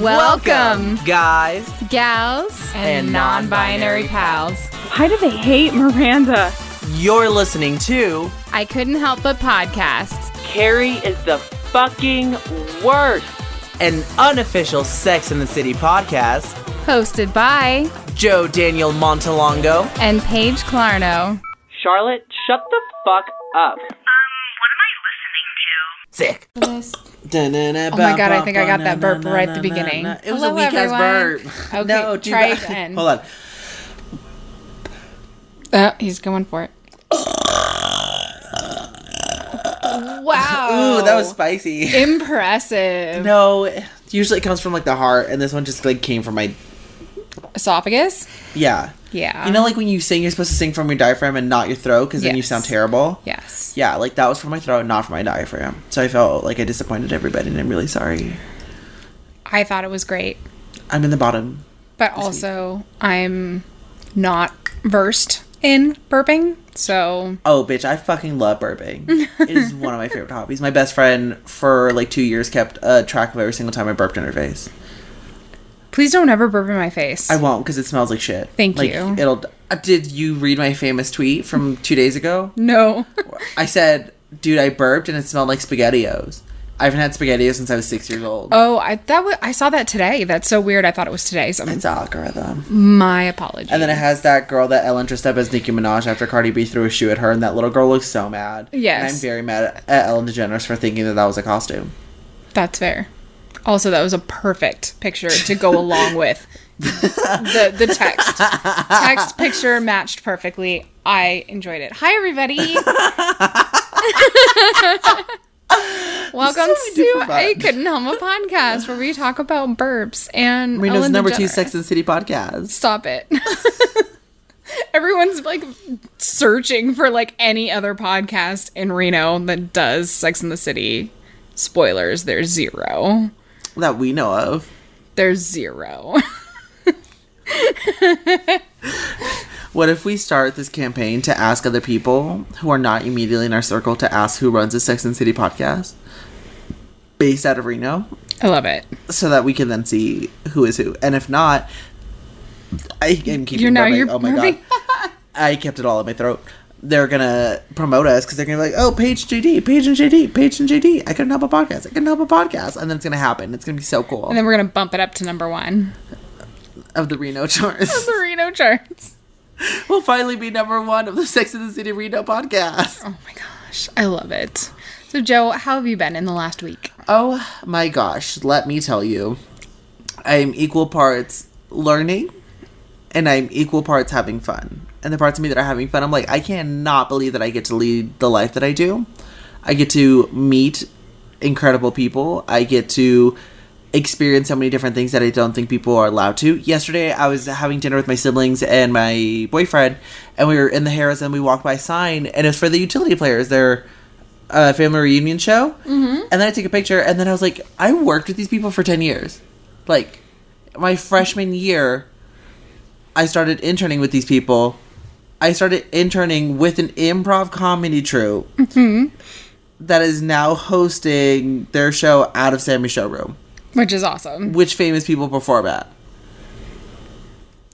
Welcome, guys. gals, And and non-binary pals. Why do they hate Miranda? You're listening to I couldn't help but podcast. Carrie is the fucking worst. an unofficial Sex in the City podcast. Hosted by Joe Daniel Montalongo. and Paige Clarno. Charlotte, shut the fuck up. Sick. Oh my God, I think I got that burp right at the beginning. It was Hello, a weak ass burp. Okay, no, try that. again. Hold on. Uh, he's going for it. wow. Ooh, that was spicy. impressive. no, usually it comes from like the heart, and this one just like came from my Esophagus? yeah. Yeah. You know, like when you sing, you're supposed to sing from your diaphragm and not your throat, because then you sound terrible. Yes. Yeah, like that was from my throat, not from my diaphragm. So I felt like I disappointed everybody, and I'm really sorry. I thought it was great. I'm in the bottom. But also, I'm not versed in burping, so Oh, bitch, I fucking love burping. it is one of my favorite hobbies. My best friend for like two years kept a track of every single time I burped in her face. Please don't ever burp in my face. I won't because it smells like shit. Thank like, you. It'll. Uh, did you read my famous tweet from two days ago? no. I said, "Dude, I burped and it smelled like Spaghettios." I haven't had Spaghettios since I was six years old. oh, I that was, I saw that today. That's so weird. I thought it was today. So It's algorithm. my apologies. And then it has that girl that Ellen dressed up as Nicki Minaj after Cardi B threw a shoe at her, and that little girl looks so mad. Yes. And I'm very mad at, at Ellen DeGeneres for thinking that that was a costume. That's fair. Also, that was a perfect picture to go along with the the text. Text picture matched perfectly. I enjoyed it. Hi, everybody. Welcome So to. I Couldn't Help a podcast where we talk about burps and Reno's number two Sex and the City podcast. Stop it. Everyone's like searching for like any other podcast in Reno that does Sex in the City. Spoilers, there's zero. That we know of. There's zero. What if we start this campaign to ask other people who are not immediately in our circle to ask who runs the Sex and City podcast based out of Reno I love it. so that we can then see who is who? And if not, I am keeping You're now you're Oh my god. I kept it all in my throat. They're gonna promote us because they're gonna be like, oh, Paige JD, Paige and JD, Paige and JD. I couldn't help a podcast. I couldn't help a podcast, and then it's gonna happen. It's gonna be so cool. And then we're gonna bump it up to number one. of the Reno charts, The Reno charts. we'll finally be number one of the Sex and the City Reno podcast. Oh my gosh. I love it. So Joe, how have you been in the last week? Oh my gosh, let me tell you, I'm equal parts learning and I'm equal parts having fun. And the parts of me that are having fun, I'm like, I cannot believe that I get to lead the life that I do. I get to meet incredible people. I get to experience so many different things that I don't think people are allowed to. Yesterday, I was having dinner with my siblings and my boyfriend, and we were in the Harrah's and we walked by a sign, and it's for the utility players. Their uh, family reunion show. Mm-hmm. And then I took a picture, and then I was like, I worked with these people for 10 years. Like, my freshman year, I started interning with these people. I started interning with an improv comedy troupe mm-hmm. that is now hosting their show out of Sammy's showroom, Which is awesome. which famous people perform at.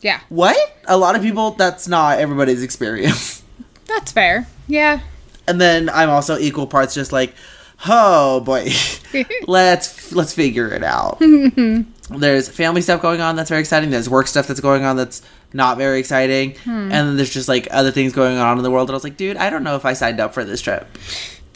Yeah. What? A lot of people, that's not everybody's experience. That's fair. Yeah. And then I'm also equal parts just like, oh boy, let's let's figure it out. there's family stuff going on that's very exciting. There's work stuff that's going on that's not very exciting. Hmm. And then there's just like other things going on in the world. And I was like, dude, I don't know if I signed up for this trip.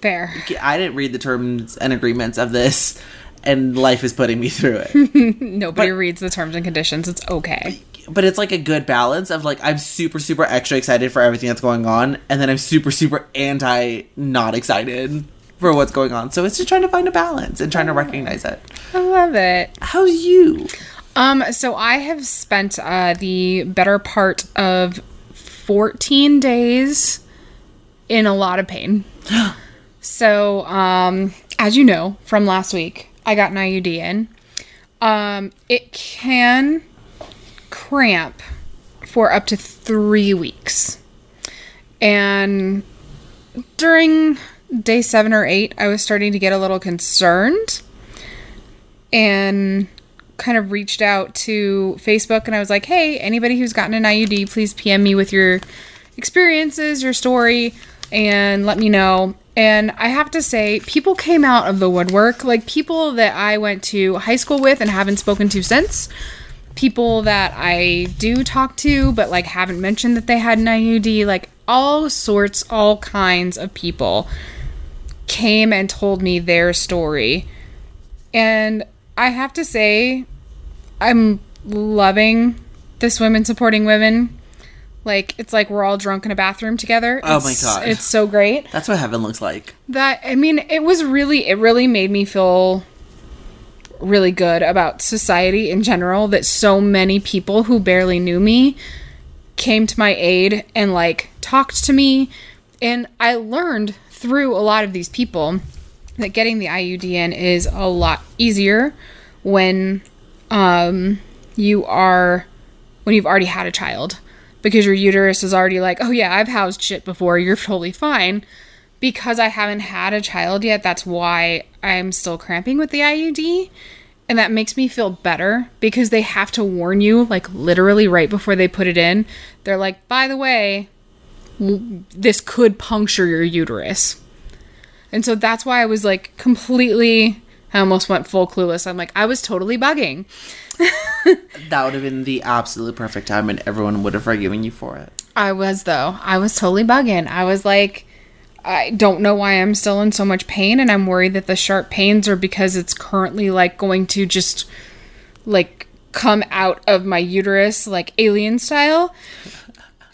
Fair. I didn't read the terms and agreements of this, and life is putting me through it. Nobody reads the terms and conditions. It's okay. but it's like a good balance of like I'm super super extra excited for everything that's going on, and then I'm super super anti not excited for what's going on. So it's just trying to find a balance and trying to recognize it. I love it. How's you? Um, so I have spent uh, the better part of 14 days in a lot of pain. so, um, as you know from last week, I got an IUD in. Um, it can cramp for up to three weeks. And during day seven or eight, I was starting to get a little concerned. And kind of reached out to Facebook and I was like, hey, anybody who's gotten an IUD, please PM me with your experiences, your story, and let me know. And I have to say, people came out of the woodwork, like people that I went to high school with and haven't spoken to since. People that I do talk to, but like haven't mentioned that they had an IUD, like all sorts, all kinds of people came and told me their story. And I have to say, I'm loving this women supporting women. Like it's like we're all drunk in a bathroom together. Oh my God. It's so great. That's what heaven looks like. That I mean, it was really it really made me feel really good about society in general that so many people who barely knew me came to my aid and like talked to me and I learned through a lot of these people that getting the IUD in is a lot easier when um you are when you've already had a child because your uterus is already like, "Oh yeah, I've housed shit before. You're totally fine." Because I haven't had a child yet, that's why I'm still cramping with the IUD. And that makes me feel better because they have to warn you, like literally right before they put it in. They're like, by the way, this could puncture your uterus. And so that's why I was like completely, I almost went full clueless. I'm like, I was totally bugging. That would have been the absolute perfect time, and everyone would have forgiven you for it. I was though. I was totally bugging. I was like, I don't know why I'm still in so much pain, and I'm worried that the sharp pains are because it's currently like going to just like come out of my uterus like alien style.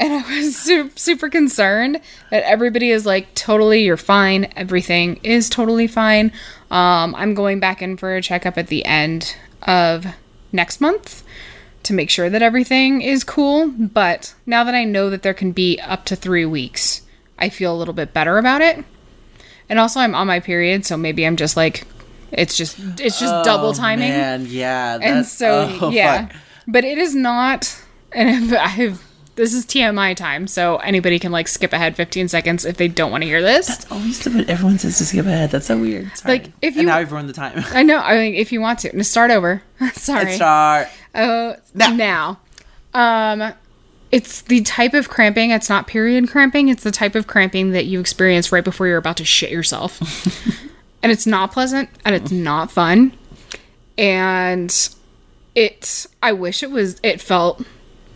And I was super, super concerned that everybody is like, totally, you're fine. Everything is totally fine. Um, I'm going back in for a checkup at the end of next month to make sure that everything is cool. But now that I know that there can be up to three weeks, I feel a little bit better about it. And also, I'm on my period, so maybe I'm just like, it's just it's just double timing. Oh, Man, yeah. and so oh, yeah, fuck. but it is not. And I have this is TMI time, so anybody can like skip ahead 15 seconds if they don't want to hear this. That's always the bit everyone says to skip ahead. That's so weird. Sorry. Like, if and you- now I've ruined the time. I know. I mean, if you want to, and start over. Sorry. Let's start. Uh, Now. now. Um, it's the type of cramping. It's not period cramping. It's the type of cramping that you experience right before you're about to shit yourself, and it's not pleasant and it's not fun. And it, I wish it was. It felt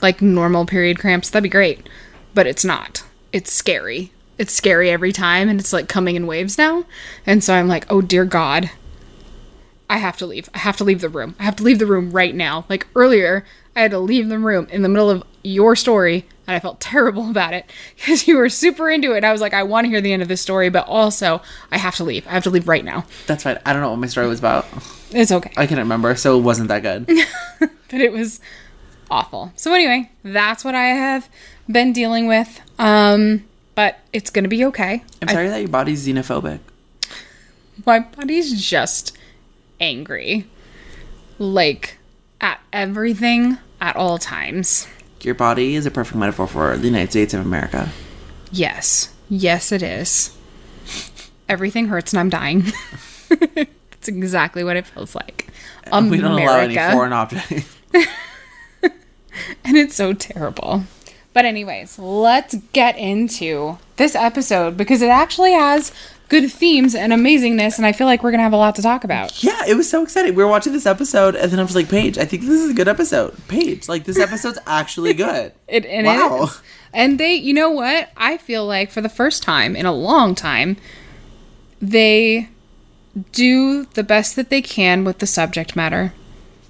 like normal period cramps. That'd be great, but it's not. It's scary. It's scary every time, and it's like coming in waves now. And so I'm like, oh dear God, I have to leave. I have to leave the room. I have to leave the room right now. Like earlier, I had to leave the room in the middle of your story, and I felt terrible about it because you were super into it. And I was like, I want to hear the end of this story, but also I have to leave. I have to leave right now. That's fine. I don't know what my story was about. It's okay, I can't remember, so it wasn't that good. but it was awful. So anyway, that's what I have been dealing with. Um, but it's gonna be okay. I'm sorry that your body's xenophobic. My body's just angry, like at everything at all times. Your body is a perfect metaphor for the United States of America. Yes. Yes, it is. Everything hurts and I'm dying. That's exactly what it feels like. America. We don't allow any foreign objects. and it's so terrible. But, anyways, let's get into this episode because it actually has good themes and amazingness, and I feel like we're going to have a lot to talk about. Yeah, it was so exciting. We were watching this episode, and then I was like, Paige, I think this is a good episode. Paige, like, this episode's actually good. It, and Wow. it is. And they, you know what? I feel like for the first time in a long time, they do the best that they can with the subject matter.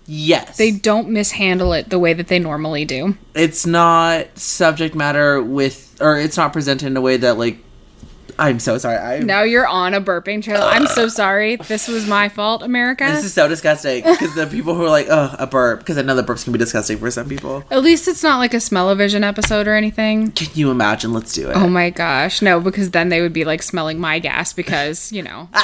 Yes. They don't mishandle it the way that they normally do. it's not subject matter with, or it's not presented in a way that, like, I'm so sorry. I Now you're on a burping trail. I'm so sorry. This was my fault, America. This is so disgusting because the people who are like, "Oh, a burp," because I know that burps can be disgusting for some people. At least it's not like a smell-o-vision episode or anything. Can you imagine? Let's do it. Oh my gosh, no, because then they would be like smelling my gas because you know.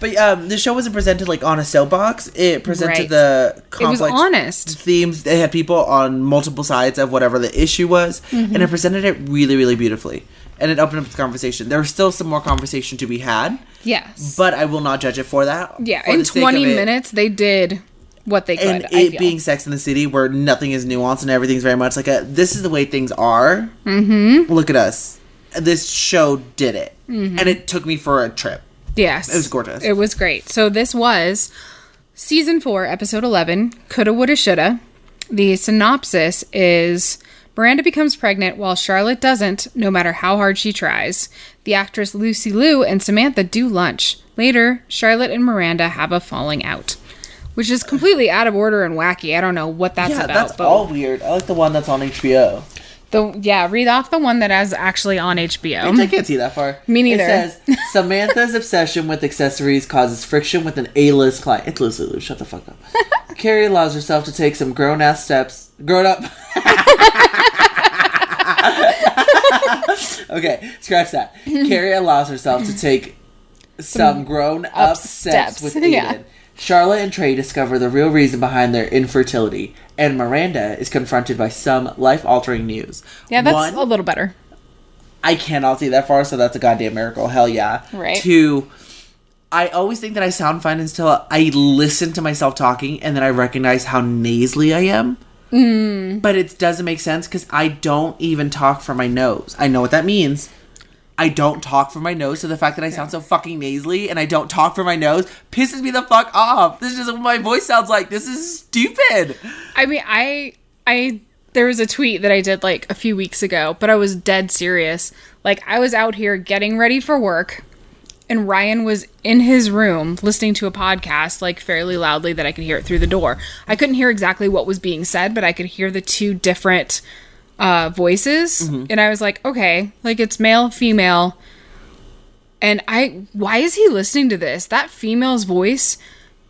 But um, the show wasn't presented like on a soapbox. It presented Right. the It was honest. themes. They had people on multiple sides of whatever the issue was, Mm-hmm. and it presented it really, really beautifully. And it opened up the conversation. There was still some more conversation to be had, Yes. but I will not judge it for that. Yeah, For in 20 of it, minutes they did what they could. and it being Sex in the City, where nothing is nuanced and everything's very much like a this is the way things are. Mm-hmm. Look at us. This show did it, Mm-hmm. and it took me for a trip. yes, it was gorgeous. It was great. So this was season four, episode eleven. Coulda, woulda, shoulda. The synopsis is. Miranda becomes pregnant while Charlotte doesn't, no matter how hard she tries. The actress Lucy Liu and Samantha do lunch. Later, Charlotte and Miranda have a falling out, which is completely out of order and wacky. I don't know what that's yeah, about. that's but all weird. I like the one that's on HBO. The yeah, read off the one that is actually on HBO. I can't see that far. Me neither. It says Samantha's obsession with accessories causes friction with an A-list client. It's Lucy Liu. Shut the fuck up. Carrie allows herself to take some grown-ass steps. Grown up. okay, scratch that. Carrie allows herself to take some grown-up steps, steps. with Aiden. Yeah. Charlotte and Trey discover the real reason behind their infertility, and Miranda is confronted by some life-altering news. Yeah, that's One, a little better. I cannot see that far, so that's a goddamn miracle. Hell yeah. Right. Two, I always think that I sound fine until I listen to myself talking and then I recognize how nasally I am. Mm. But it doesn't make sense because I don't even talk from my nose. I know what that means. I don't talk from my nose, so the fact that I sound so fucking nasally and I don't talk from my nose pisses me the fuck off. This is what my voice sounds like. This is stupid. I mean, I I there was a tweet that I did like a few weeks ago, but I was dead serious. Like I was out here getting ready for work and Ryan was in his room listening to a podcast like fairly loudly that I could hear it through the door. I couldn't hear exactly what was being said, but I could hear the two different uh voices and I was like, "Okay, like it's male, female." And I why is he listening to this? That female's voice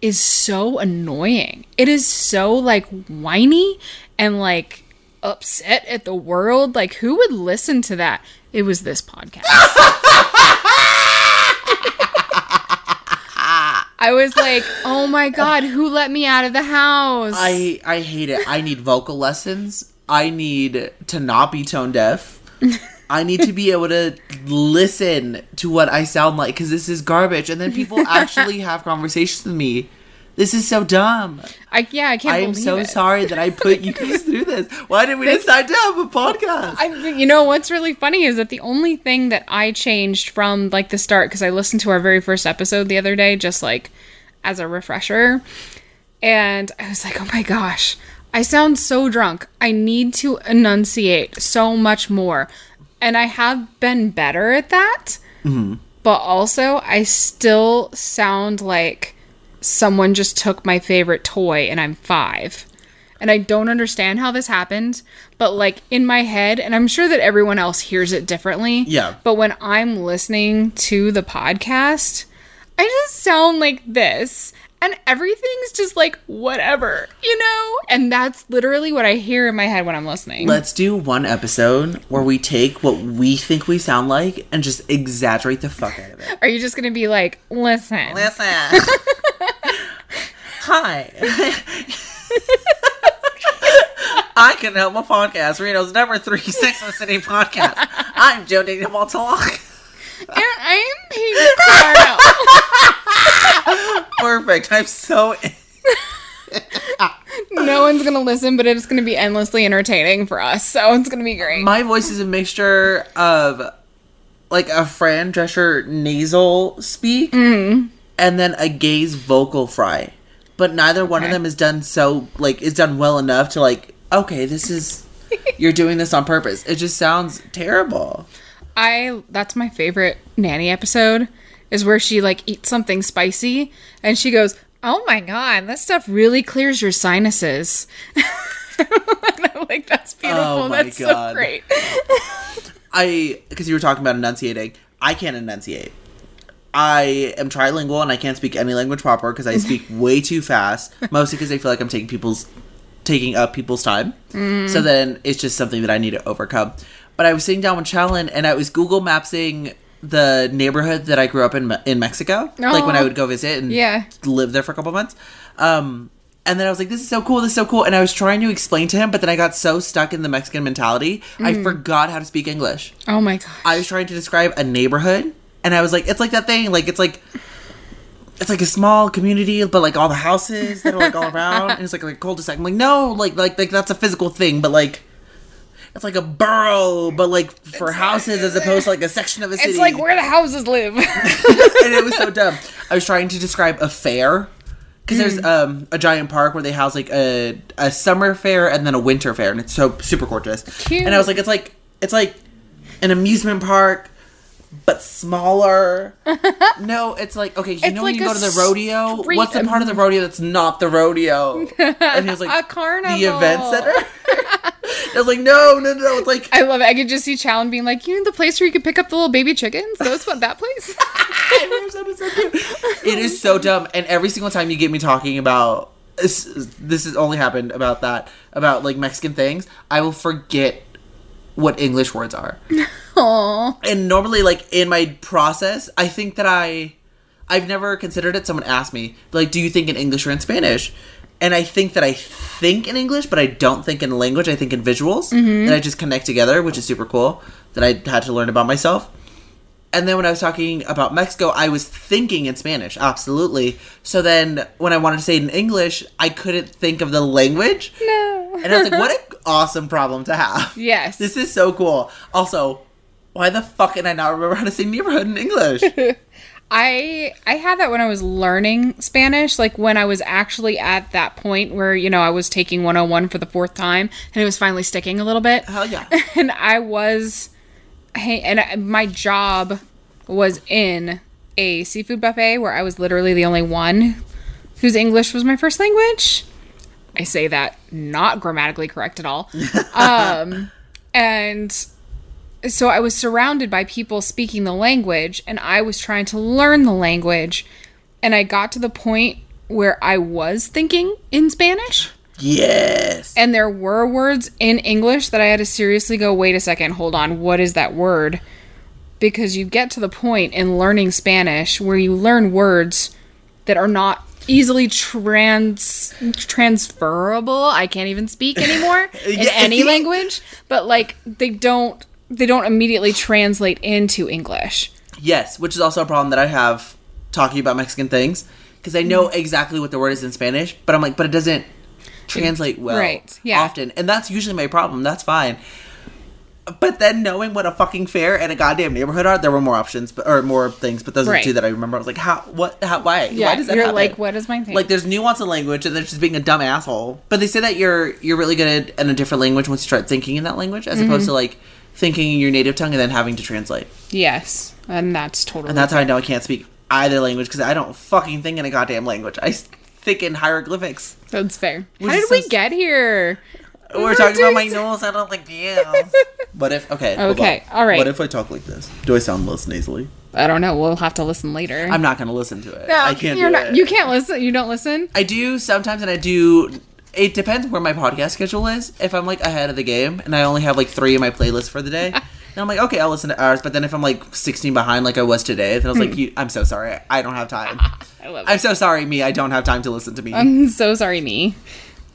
is so annoying. It is so like whiny and like upset at the world. Like who would listen to that? It was this podcast. I was like, "Oh my god, who let me out of the house?" I I hate it. I need vocal lessons. I need to not be tone deaf. I need to be able to listen to what I sound like because this is garbage. And then people actually have conversations with me. This is so dumb. I yeah, I can't I am so it. sorry that I put you guys through this. Why did we decide to have a podcast? I, you know what's really funny is that the only thing that I changed from like the start because I listened to our very first episode the other day just like as a refresher, and I was like, oh my gosh, I sound so drunk. I need to enunciate so much more, and I have been better at that. Mm-hmm. But also, I still sound like someone just took my favorite toy and I'm five. And I don't understand how this happened, but like in my head, and I'm sure that everyone else hears it differently. Yeah. But when I'm listening to the podcast, I just sound like this. And everything's just like whatever, you know? And that's literally what I hear in my head when I'm listening. Let's do one episode where we take what we think we sound like and just exaggerate the fuck out of it. Are you just gonna be like, listen? Listen. Hi. I can help my podcast. Reno's number three Sex and City podcast. I'm Joe Daniel Montalak. And I'm Hayden. Perfect. I'm so. no one's gonna listen, but it's gonna be endlessly entertaining for us. So it's gonna be great. My voice is a mixture of like a Fran Drescher nasal speak mm-hmm. and then a gay's vocal fry. But neither one of them is done so like is done well enough to like okay, this is you're doing this on purpose. It just sounds terrible. I that's my favorite nanny episode is where she like eats something spicy and she goes, "Oh my god, that stuff really clears your sinuses." I'm like, "That's oh beautiful. Oh my that's God. so great." I because you were talking about enunciating. I can't enunciate. I am trilingual and I can't speak any language proper because I speak way too fast. Mostly because I feel like I'm taking people's taking up people's time. Mm. So then it's just something that I need to overcome. But I was sitting down with Challen and I was Google Mapsing the neighborhood that I grew up in in Mexico. Like when I would go visit and Yeah. live there for a couple months. Um, and then I was like, "This is so cool! This is so cool!" And I was trying to explain to him, but then I got so stuck in the Mexican mentality, I forgot how to speak English. Oh my god. I was trying to describe a neighborhood, and I was like, "It's like that thing. Like it's like it's like a small community, but like all the houses that are like all around, and it's like like a cul-de-sac. I'm like, no, like like like that's a physical thing, but like. It's like a borough, but like for houses as opposed to like a section of a city. It's like where the houses live. and it was so dumb. I was trying to describe a fair because there's Mm. um, a giant park where they house like a a summer fair and then a winter fair, and it's so super gorgeous. Cute. And I was like, it's like it's like an amusement park, but smaller. no, it's like okay, you It's know when like you a go to the rodeo, street what's the part of the rodeo that's not the rodeo? And he was like, A carnival. the event center. I was like, no, no, no. It's like I love it. I could just see Challen being like, "You know the place where you could pick up the little baby chickens? Those what that place?" it is so dumb and every single time you get me talking about this, this has only happened about that about like mexican things i will forget what english words are Aww. and normally like in my process i think that i i've never considered it someone asked me like do you think in english or in spanish and i think that i think in english but i don't think in language i think in visuals mm-hmm. and i just connect together which is super cool that i had to learn about myself and then when I was talking about Mexico, I was thinking in Spanish, absolutely. So then when I wanted to say it in English, I couldn't think of the language. No. And I was like, what an awesome problem to have. Yes. This is so cool. Also, why the fuck can I not remember how to say neighborhood in English? I I had that when I was learning Spanish, like when I was actually at that point where, you know, I was taking 101 for the fourth time and it was finally sticking a little bit. Hell yeah. And I was hey, and I, my job was in a seafood buffet where I was literally the only one whose English was my first language. I say that not grammatically correct at all. um, and so I was surrounded by people speaking the language, and I was trying to learn the language. And I got to the point where I was thinking in Spanish, Yes. and there were words in English that I had to seriously go, wait a second, hold on, what is that word? Because you get to the point in learning Spanish where you learn words that are not easily trans transferable. I can't even speak anymore in Yeah, any see? language, but like they don't they don't immediately translate into English. Yes, which is also a problem that I have talking about Mexican things because I know mm-hmm. exactly what the word is in Spanish, but I'm like, but it doesn't translate well Right, yeah. often, and that's usually my problem. That's fine. But then knowing what a fucking fair and a goddamn neighborhood are, there were more options, but or more things. But those are Right. the two that I remember. I was like, how? What? How? Why? Yeah, why does that you're happen? like, what is my thing? Like, there's nuance in language, and there's just being a dumb asshole. But they say that you're you're really good at, in a different language once you start thinking in that language, as Mm-hmm. opposed to like thinking in your native tongue and then having to translate. yes, and that's totally And that's how I know I can't speak either language because I don't fucking think in a goddamn language. I think in hieroglyphics. that's fair. How did so we get here? We're talking about my nose. I don't think yeah. But if? Okay. Okay, all right. What if I talk like this? Do I sound less nasally? I don't know. We'll have to listen later. I'm not gonna listen to it. No, I can't. You're do not. it. You can't listen. You don't listen. I do sometimes, and I do. It depends where my podcast schedule is. If I'm like ahead of the game and I only have like three in my playlist for the day, And I'm like, okay, I'll listen to ours. But then if I'm like 16 behind, like I was today, then I was like, hmm. you, I'm so sorry, I don't have time. I love I'm so sorry, me. I don't have time to listen to me. I'm so sorry, me.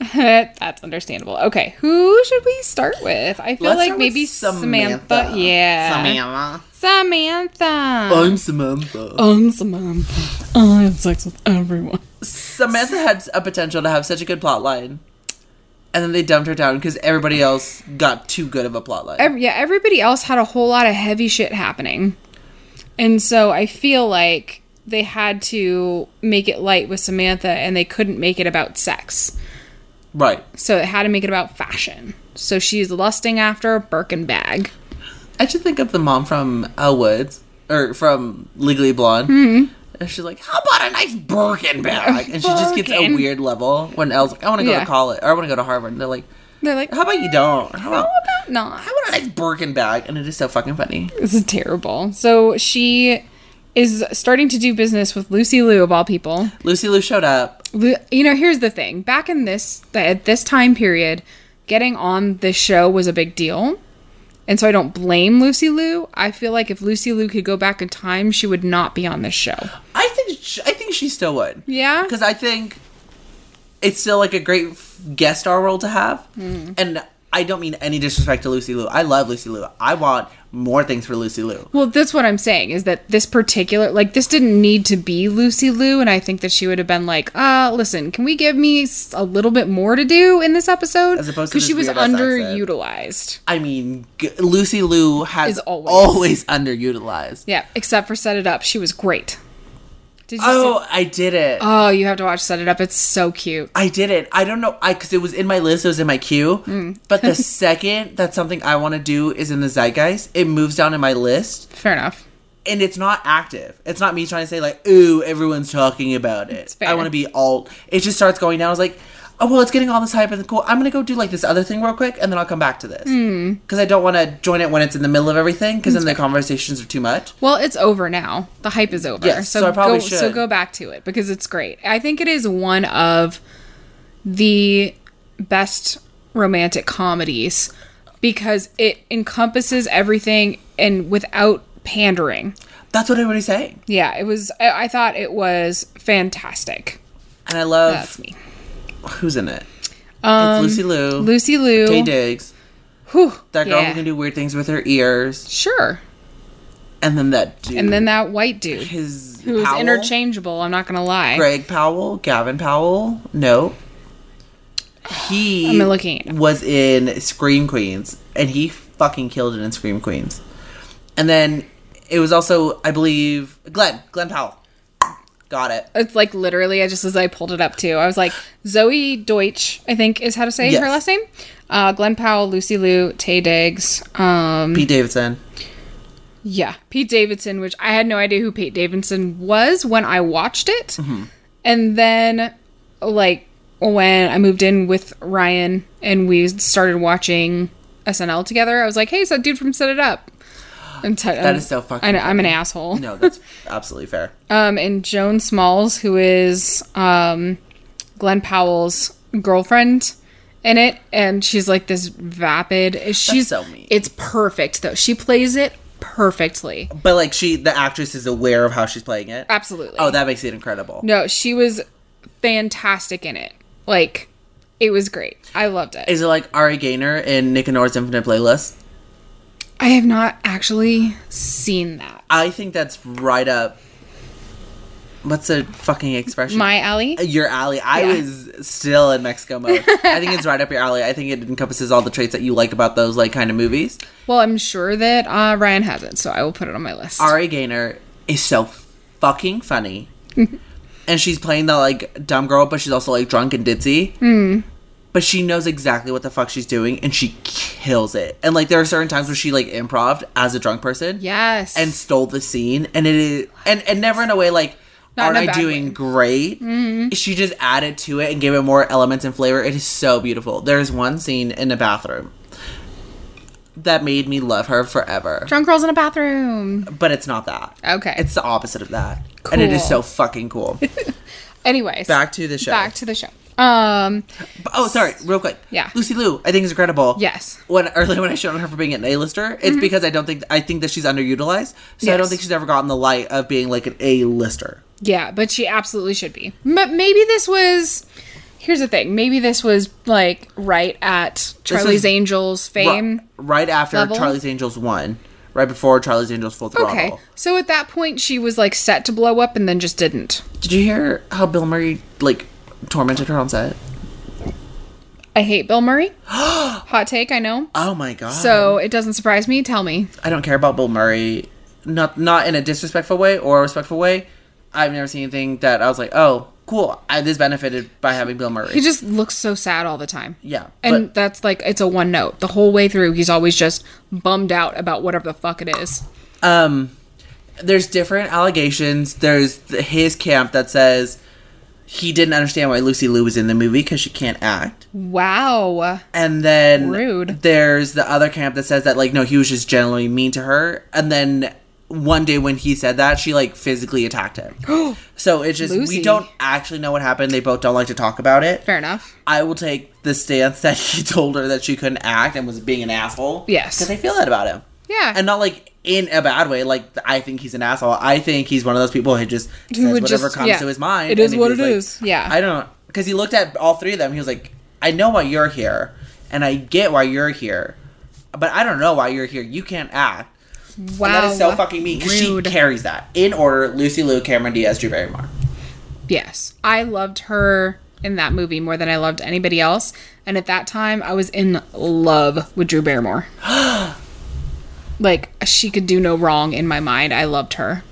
That's understandable. Okay, who should we start with? I feel Let's like start with maybe Samantha. Yeah, Samantha. Samantha. I'm Samantha. I'm Samantha. I have sex with everyone. Samantha had a potential to have such a good plot line. And then they dumped her down because everybody else got too good of a plot line. Ev- yeah, everybody else had a whole lot of heavy shit happening. And so I feel like they had to make it light with Samantha and they couldn't make it about sex. Right. So it had to make it about fashion. So she's lusting after a Birkin bag. I should think of the mom from Elle Woods or from Legally Blonde. Hmm. And she's like, "How about a nice Birkin bag?" And she just gets a weird level when Elle's like, "I want to go Yeah. to college or I want to go to Harvard." And they're like, They're like, "How about you don't? How about, how about not? how about a nice Birkin bag?" And it is so fucking funny. This is terrible. So she is starting to do business with Lucy Liu of all people. Lucy Liu showed up. Lu- You know, here's the thing. Back in this at this time period, getting on this show was a big deal. And so I don't blame Lucy Liu. I feel like if Lucy Liu could go back in time, she would not be on this show. I think sh I think she still would. Yeah? because I think it's still like a great guest star role to have, Hmm. and I don't mean any disrespect to Lucy Liu. I love Lucy Liu. I want more things for Lucy Liu. Well, that's what I'm saying is that this particular, like, this didn't need to be Lucy Liu, and I think that she would have been like, uh, listen, can we give me a little bit more to do in this episode? As opposed to Because she was underutilized. I mean, g- Lucy Liu has Is always. always. underutilized. Yeah, except for Set It Up. She was great. Did you Oh? I did it. Oh, you have to watch Set It Up. It's so cute. I did it. I don't know. I because it was in my list. It was in my queue. Mm. But the second that something I want to do is in the zeitgeist, it moves down in my list, Fair enough. and it's not active. It's not me trying to say like, "Ooh, everyone's talking about it." I want to be alt. It just starts going down. I was like, "Oh well, it's getting all this hype and cool. I'm gonna go do like this other thing real quick, and then I'll come back to this Hmm. because I don't want to join it when it's in the middle of everything because then the conversations are too much." Well, it's over now. The hype is over. Yes, so, so I probably go, So go back to it because it's great. I think it is one of the best romantic comedies because it encompasses everything and without pandering. That's what everybody's saying, Yeah, it was. I, I thought it was fantastic. and I love That's me. Who's in it. Um, it's Lucy Liu, Lucy Liu. Taye Diggs. Whew, That girl yeah. who can do weird things with her ears. Sure. And then that dude. And then that white dude his who was Powell? interchangeable. I'm not gonna lie. Greg Powell, Gavin Powell. No. He I'm looking was in Scream Queens, and he fucking killed it in Scream Queens. And then it was also, I believe, Glen, Glen Powell. Got it. It's like literally, I just as I pulled it up too, I was like Zoey Deutch, I think is how to say Yes. her last name. Uh, Glen Powell, Lucy Liu, Taye Diggs. Um, Pete Davidson. yeah, Pete Davidson, which I had no idea who Pete Davidson was when I watched it, Mm-hmm. and then like when I moved in with Ryan and we started watching SNL together, I was like, "Hey, it's that dude from Set It Up." And t- That is so fucking I know, I'm an asshole. No, that's absolutely fair. um, and Joan Smalls, who is um, Glen Powell's girlfriend in it, and she's like this vapid. She's so mean. It's perfect though. She plays it perfectly. But like she, the actress is aware of how she's playing it. Absolutely. Oh, that makes it incredible. no, she was fantastic in it. Like, it was great. I loved it. Is it like Ari Graynor in Nick and Nora's Infinite Playlist? I have not actually seen that. I think that's right up. What's a fucking expression? My alley. your alley. I Yeah. was still in Mexico mode. I think it's right up your alley. I think it encompasses all the traits that you like about those like kind of movies. Well, I'm sure that uh, Ryan has it, so I will put it on my list. Ari Graynor is so fucking funny, and she's playing the like dumb girl, but she's also like drunk and ditzy. Hmm. But she knows exactly what the fuck she's doing, and she kills it. And like there are certain times where she like improved as a drunk person. Yes. and stole the scene and it is and and never in a way like Not aren't a I doing way. great? Mm-hmm. She just added to it and gave it more elements and flavor. It is so beautiful. There's one scene in the bathroom that made me love her forever. Drunk girls in a bathroom. But it's not that. Okay. It's the opposite of that. And it is so fucking cool. Anyways, Back to the show. back to the show. Um, oh, sorry, real quick. Yeah. Lucy Liu, I think is incredible. Yes. When earlier when I showed on her for being an A-lister, it's because I don't think I think that she's underutilized. So I don't think she's ever gotten the light of being like an A-lister. yeah, but she absolutely should be. But maybe this was. Here's the thing. Maybe this was like right at Charlie's Angels fame. Ri- right after level? Charlie's Angels won, right before Charlie's Angels Full Throttle. Okay, so at that point she was like set to blow up and then just didn't. Did you hear how Bill Murray like tormented her on set? I hate Bill Murray. Hot take, I know. Oh my god! So it doesn't surprise me. Tell me. I don't care about Bill Murray, not not in a disrespectful way or a respectful way. I've never seen anything that I was like, oh, cool. I this benefited by having Bill Murray. He just looks so sad all the time. yeah, And but that's like it's a one note. The whole way through he's always just bummed out about whatever the fuck it is. um, there's different allegations. There's the, his camp that says he didn't understand why Lucy Liu was in the movie because she can't act. Wow. And then Rude. there's the other camp that says that like no, he was just generally mean to her. And then one day when he said that, she like physically attacked him. so it's just Lucy. we don't actually know what happened. They both don't like to talk about it. Fair enough. I will take the stance that he told her that she couldn't act and was being an asshole. Yes. because I feel that about him, Yeah. and not like in a bad way. Like I think he's an asshole. I think he's one of those people who just Who says whatever just- comes yeah. to his mind. It is what it like- is. Yeah. I don't because he looked at all three of them. He was like, I know why you're here, and I get why you're here, but I don't know why you're here. You can't act. Wow. And that is so fucking mean because she carries that in order. Lucy Liu, Cameron Diaz, Drew Barrymore. Yes. I loved her in that movie more than I loved anybody else. And at that time, I was in love with Drew Barrymore. like, she could do no wrong in my mind. I loved her.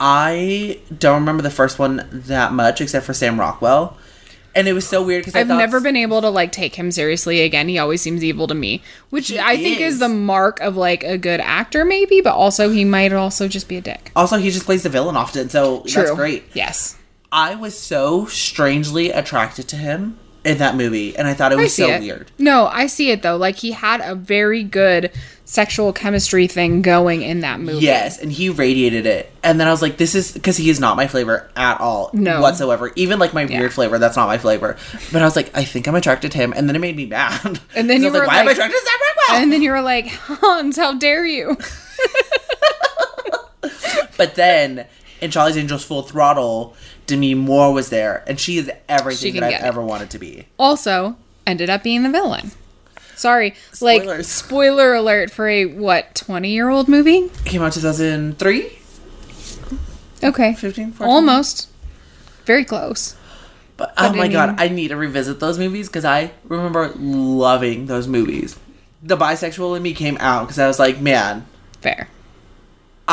I don't remember the first one that much, except for Sam Rockwell, and it was so weird because I've never been able to like take him seriously again. He always seems evil to me, which I think is is. the mark of like a good actor, maybe. But also, he might also just be a dick. Also, he just plays the villain often, so that's great. Yes, I was so strangely attracted to him in that movie, and I thought it was so it. weird. No, I see it though. Like he had a very good sexual chemistry thing going in that movie. Yes, and he radiated it. And then I was like, this is because he is not my flavor at all. No. Whatsoever. Even like my weird flavor, that's not my flavor. But I was like, I think I'm attracted to him. And then it made me mad. And then you were like, why am I attracted to Sam Rockwell? And then you were like, Hans, how dare you? but then in Charlie's Angels Full Throttle, Demi Moore was there. And she is everything can that I've it. ever wanted to be. Also, ended up being the villain. Sorry, like spoiler alert for a what twenty year old movie? Came out 2003? Okay, 15, 14? almost, very close. But oh But my I god, I need to revisit those movies because I remember loving those movies. The bisexual in me came out because I was like, man, Fair.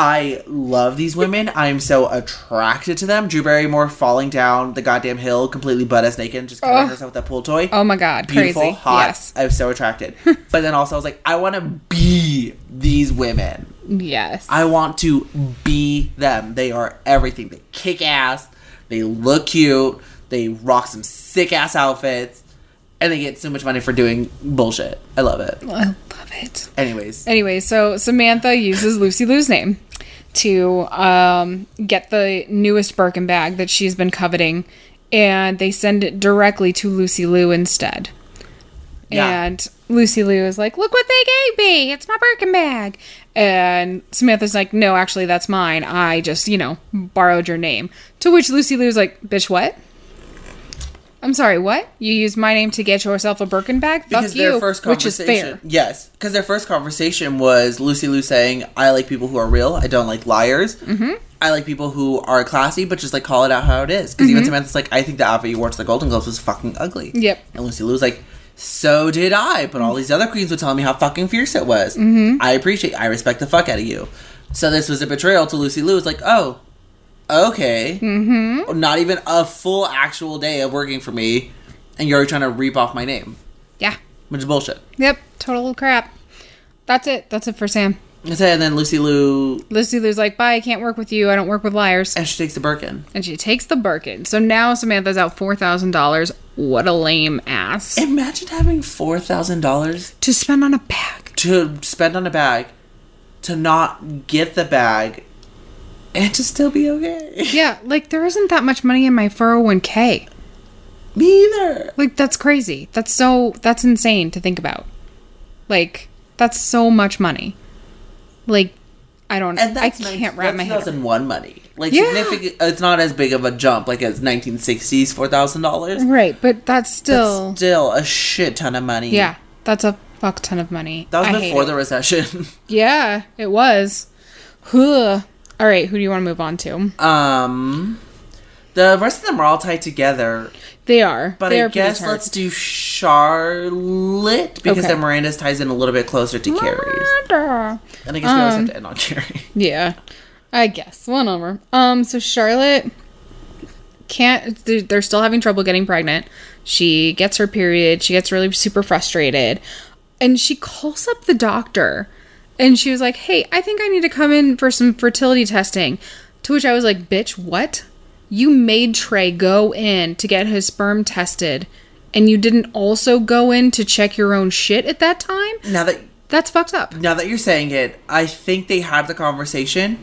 I love these women. I am so attracted to them. Drew Barrymore falling down the goddamn hill, completely butt ass naked, just covering Ugh. herself with that pool toy. Oh my god, Beautiful, crazy. hot. Yes, I was so attracted. but then also, I was like, I want to be these women. yes. I want to be them. They are everything. They kick ass. They look cute. They rock some sick ass outfits. And they get so much money for doing bullshit. I love it. I love it. Anyways, Anyway, so Samantha uses Lucy Liu's name to um, get the newest Birkin bag that she's been coveting, and they send it directly to Lucy Liu instead. Yeah. And Lucy Liu is like, "Look what they gave me! It's my Birkin bag." And Samantha's like, "No, actually, that's mine. I just, you know, borrowed your name." To which Lucy Liu's like, "Bitch, what?" I'm sorry, what? You used my name to get yourself a Birkin bag? Fuck because you, their first which is conversation, fair. yes, because their first conversation was Lucy Liu saying, "I like people who are real. I don't like liars. Mm-hmm. I like people who are classy, but just like call it out how it is." Because Mm-hmm. even Samantha's like, "I think the outfit you wore to the Golden Globes was fucking ugly." Yep. And Lucy Liu's like, "So did I, but all these other queens were telling me how fucking fierce it was. Mm-hmm. I appreciate, I respect the fuck out of you." So this was a betrayal to Lucy Liu. It's like, oh, okay, mm-hmm. not even a full actual day of working for me, and you're already trying to reap off my name, Yeah. which is bullshit. Yep, total crap. That's it. That's it for Sam. That's it, And then Lucy Liu, Lucy Liu's like, bye, I can't work with you. I don't work with liars. and she takes the Birkin. And she takes the Birkin. So now Samantha's out $4,000. What a lame ass. Imagine having four thousand dollars To spend on a bag. to spend on a bag, to not get the bag, and to still be okay. Yeah, like there isn't that much money in my 401k. Me either. Like that's crazy. That's so, that's insane to think about. Like, that's so much money. Like, I don't, And I that's can't wrap my head around 2001 money. Like Yeah. significant. Uh, it's not as big of a jump like as 1960s four thousand dollars. Right, but that's still, Still a shit ton of money. yeah, that's a fuck ton of money. That was I before the recession. Yeah, it was. Huh. All right, who do you want to move on to? um, the rest of them are all tied together. They are. But they I are guess let's do Charlotte because Okay. then Miranda's ties in a little bit closer to Carrie's. And I guess we always Um, have to end on Carrie. Yeah, I guess one over. Um, so Charlotte can't. They're still having trouble getting pregnant. She gets her period. She gets really super frustrated, and she calls up the doctor, and she was like, "Hey, I think I need to come in for some fertility testing." To which I was like, "Bitch, what? You made Trey go in to get his sperm tested." And you didn't also go in to check your own shit at that time? Now that That's fucked up. now that you're saying it, I think they had the conversation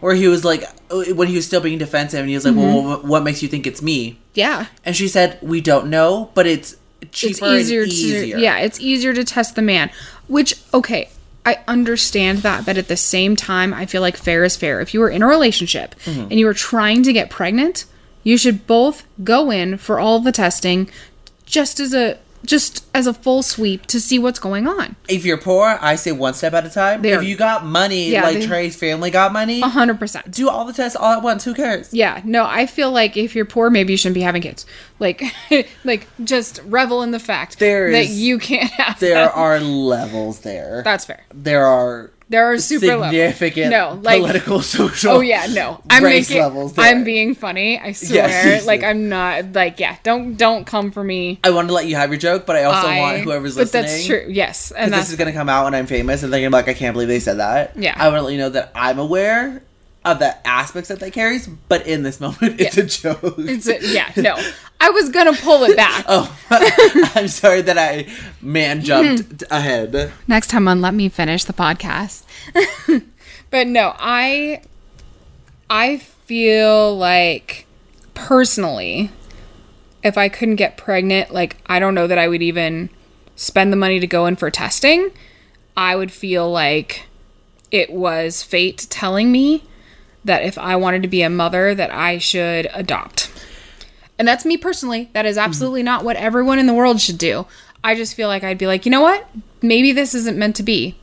where he was like, when he was still being defensive, and he was like, Mm-hmm. "Well, what, makes you think it's me?" Yeah. And she said, "We don't know, but it's cheaper it's easier, and easier." to yeah it's easier to test the man which okay i understand that but at the same time i feel like fair is fair if you were in a relationship Mm-hmm. and you were trying to get pregnant you should both go in for all the testing just as a just as a full sweep to see what's going on. If you're poor, I say one step at a time. They if you got money, Yeah, like they- Trey's family got money, A hundred percent. do all the tests all at once. Who cares? Yeah, no, I feel like if you're poor, maybe you shouldn't be having kids. Like, like just revel in the fact There that you can't have. There them. are levels there. That's fair. there are There are super significant No, like political, social. Oh yeah, no. I'm making. levels there. I'm being funny. I swear. seriously. like I'm not. Like yeah. Don't don't come for me. I want to let you have your joke, but I also I- want whoever's but listening. But that's true. Yes, and this is gonna come out when I'm famous, and they're gonna be like, I can't believe they said that. Yeah. I want to let you know that I'm aware of the aspects that that carries, but in this moment, it's Yeah. a joke. it's a, yeah. No, I was gonna pull it back. oh, I'm sorry that I man jumped ahead. Next time on, let me finish the podcast. but no, I I feel like personally, if I couldn't get pregnant, like I don't know that I would even spend the money to go in for testing. I would feel like it was fate telling me that if I wanted to be a mother that I should adopt. And that's me personally. That is absolutely mm-hmm. not what everyone in the world should do. I just feel like I'd be like, you know what? Maybe this isn't meant to be.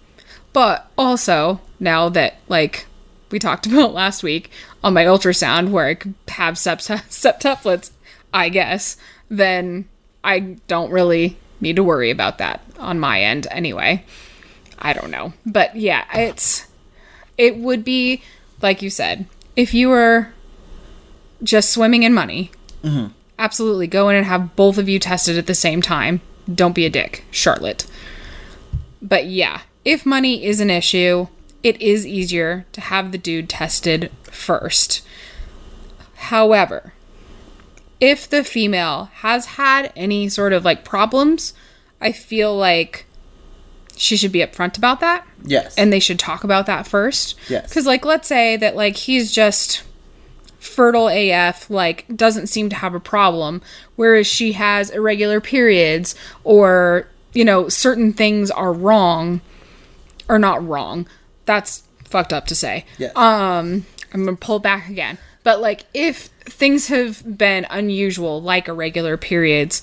But also, now that, like, we talked about last week on my ultrasound where I could have sept- septuplets, I guess, then I don't really need to worry about that on my end anyway. I don't know. But yeah, it's it would be like you said, if you were just swimming in money, mm-hmm. absolutely go in and have both of you tested at the same time. Don't be a dick, Charlotte. But yeah, if money is an issue, it is easier to have the dude tested first. However, if the female has had any sort of like problems, I feel like she should be upfront about that Yes. and they should talk about that first. Yes. Because, like, let's say that, like, he's just fertile AF, like, doesn't seem to have a problem, whereas she has irregular periods or, you know, certain things are wrong or not wrong. That's fucked up to say. Yes. Um, I'm gonna pull back again. But like, if things have been unusual, like irregular periods,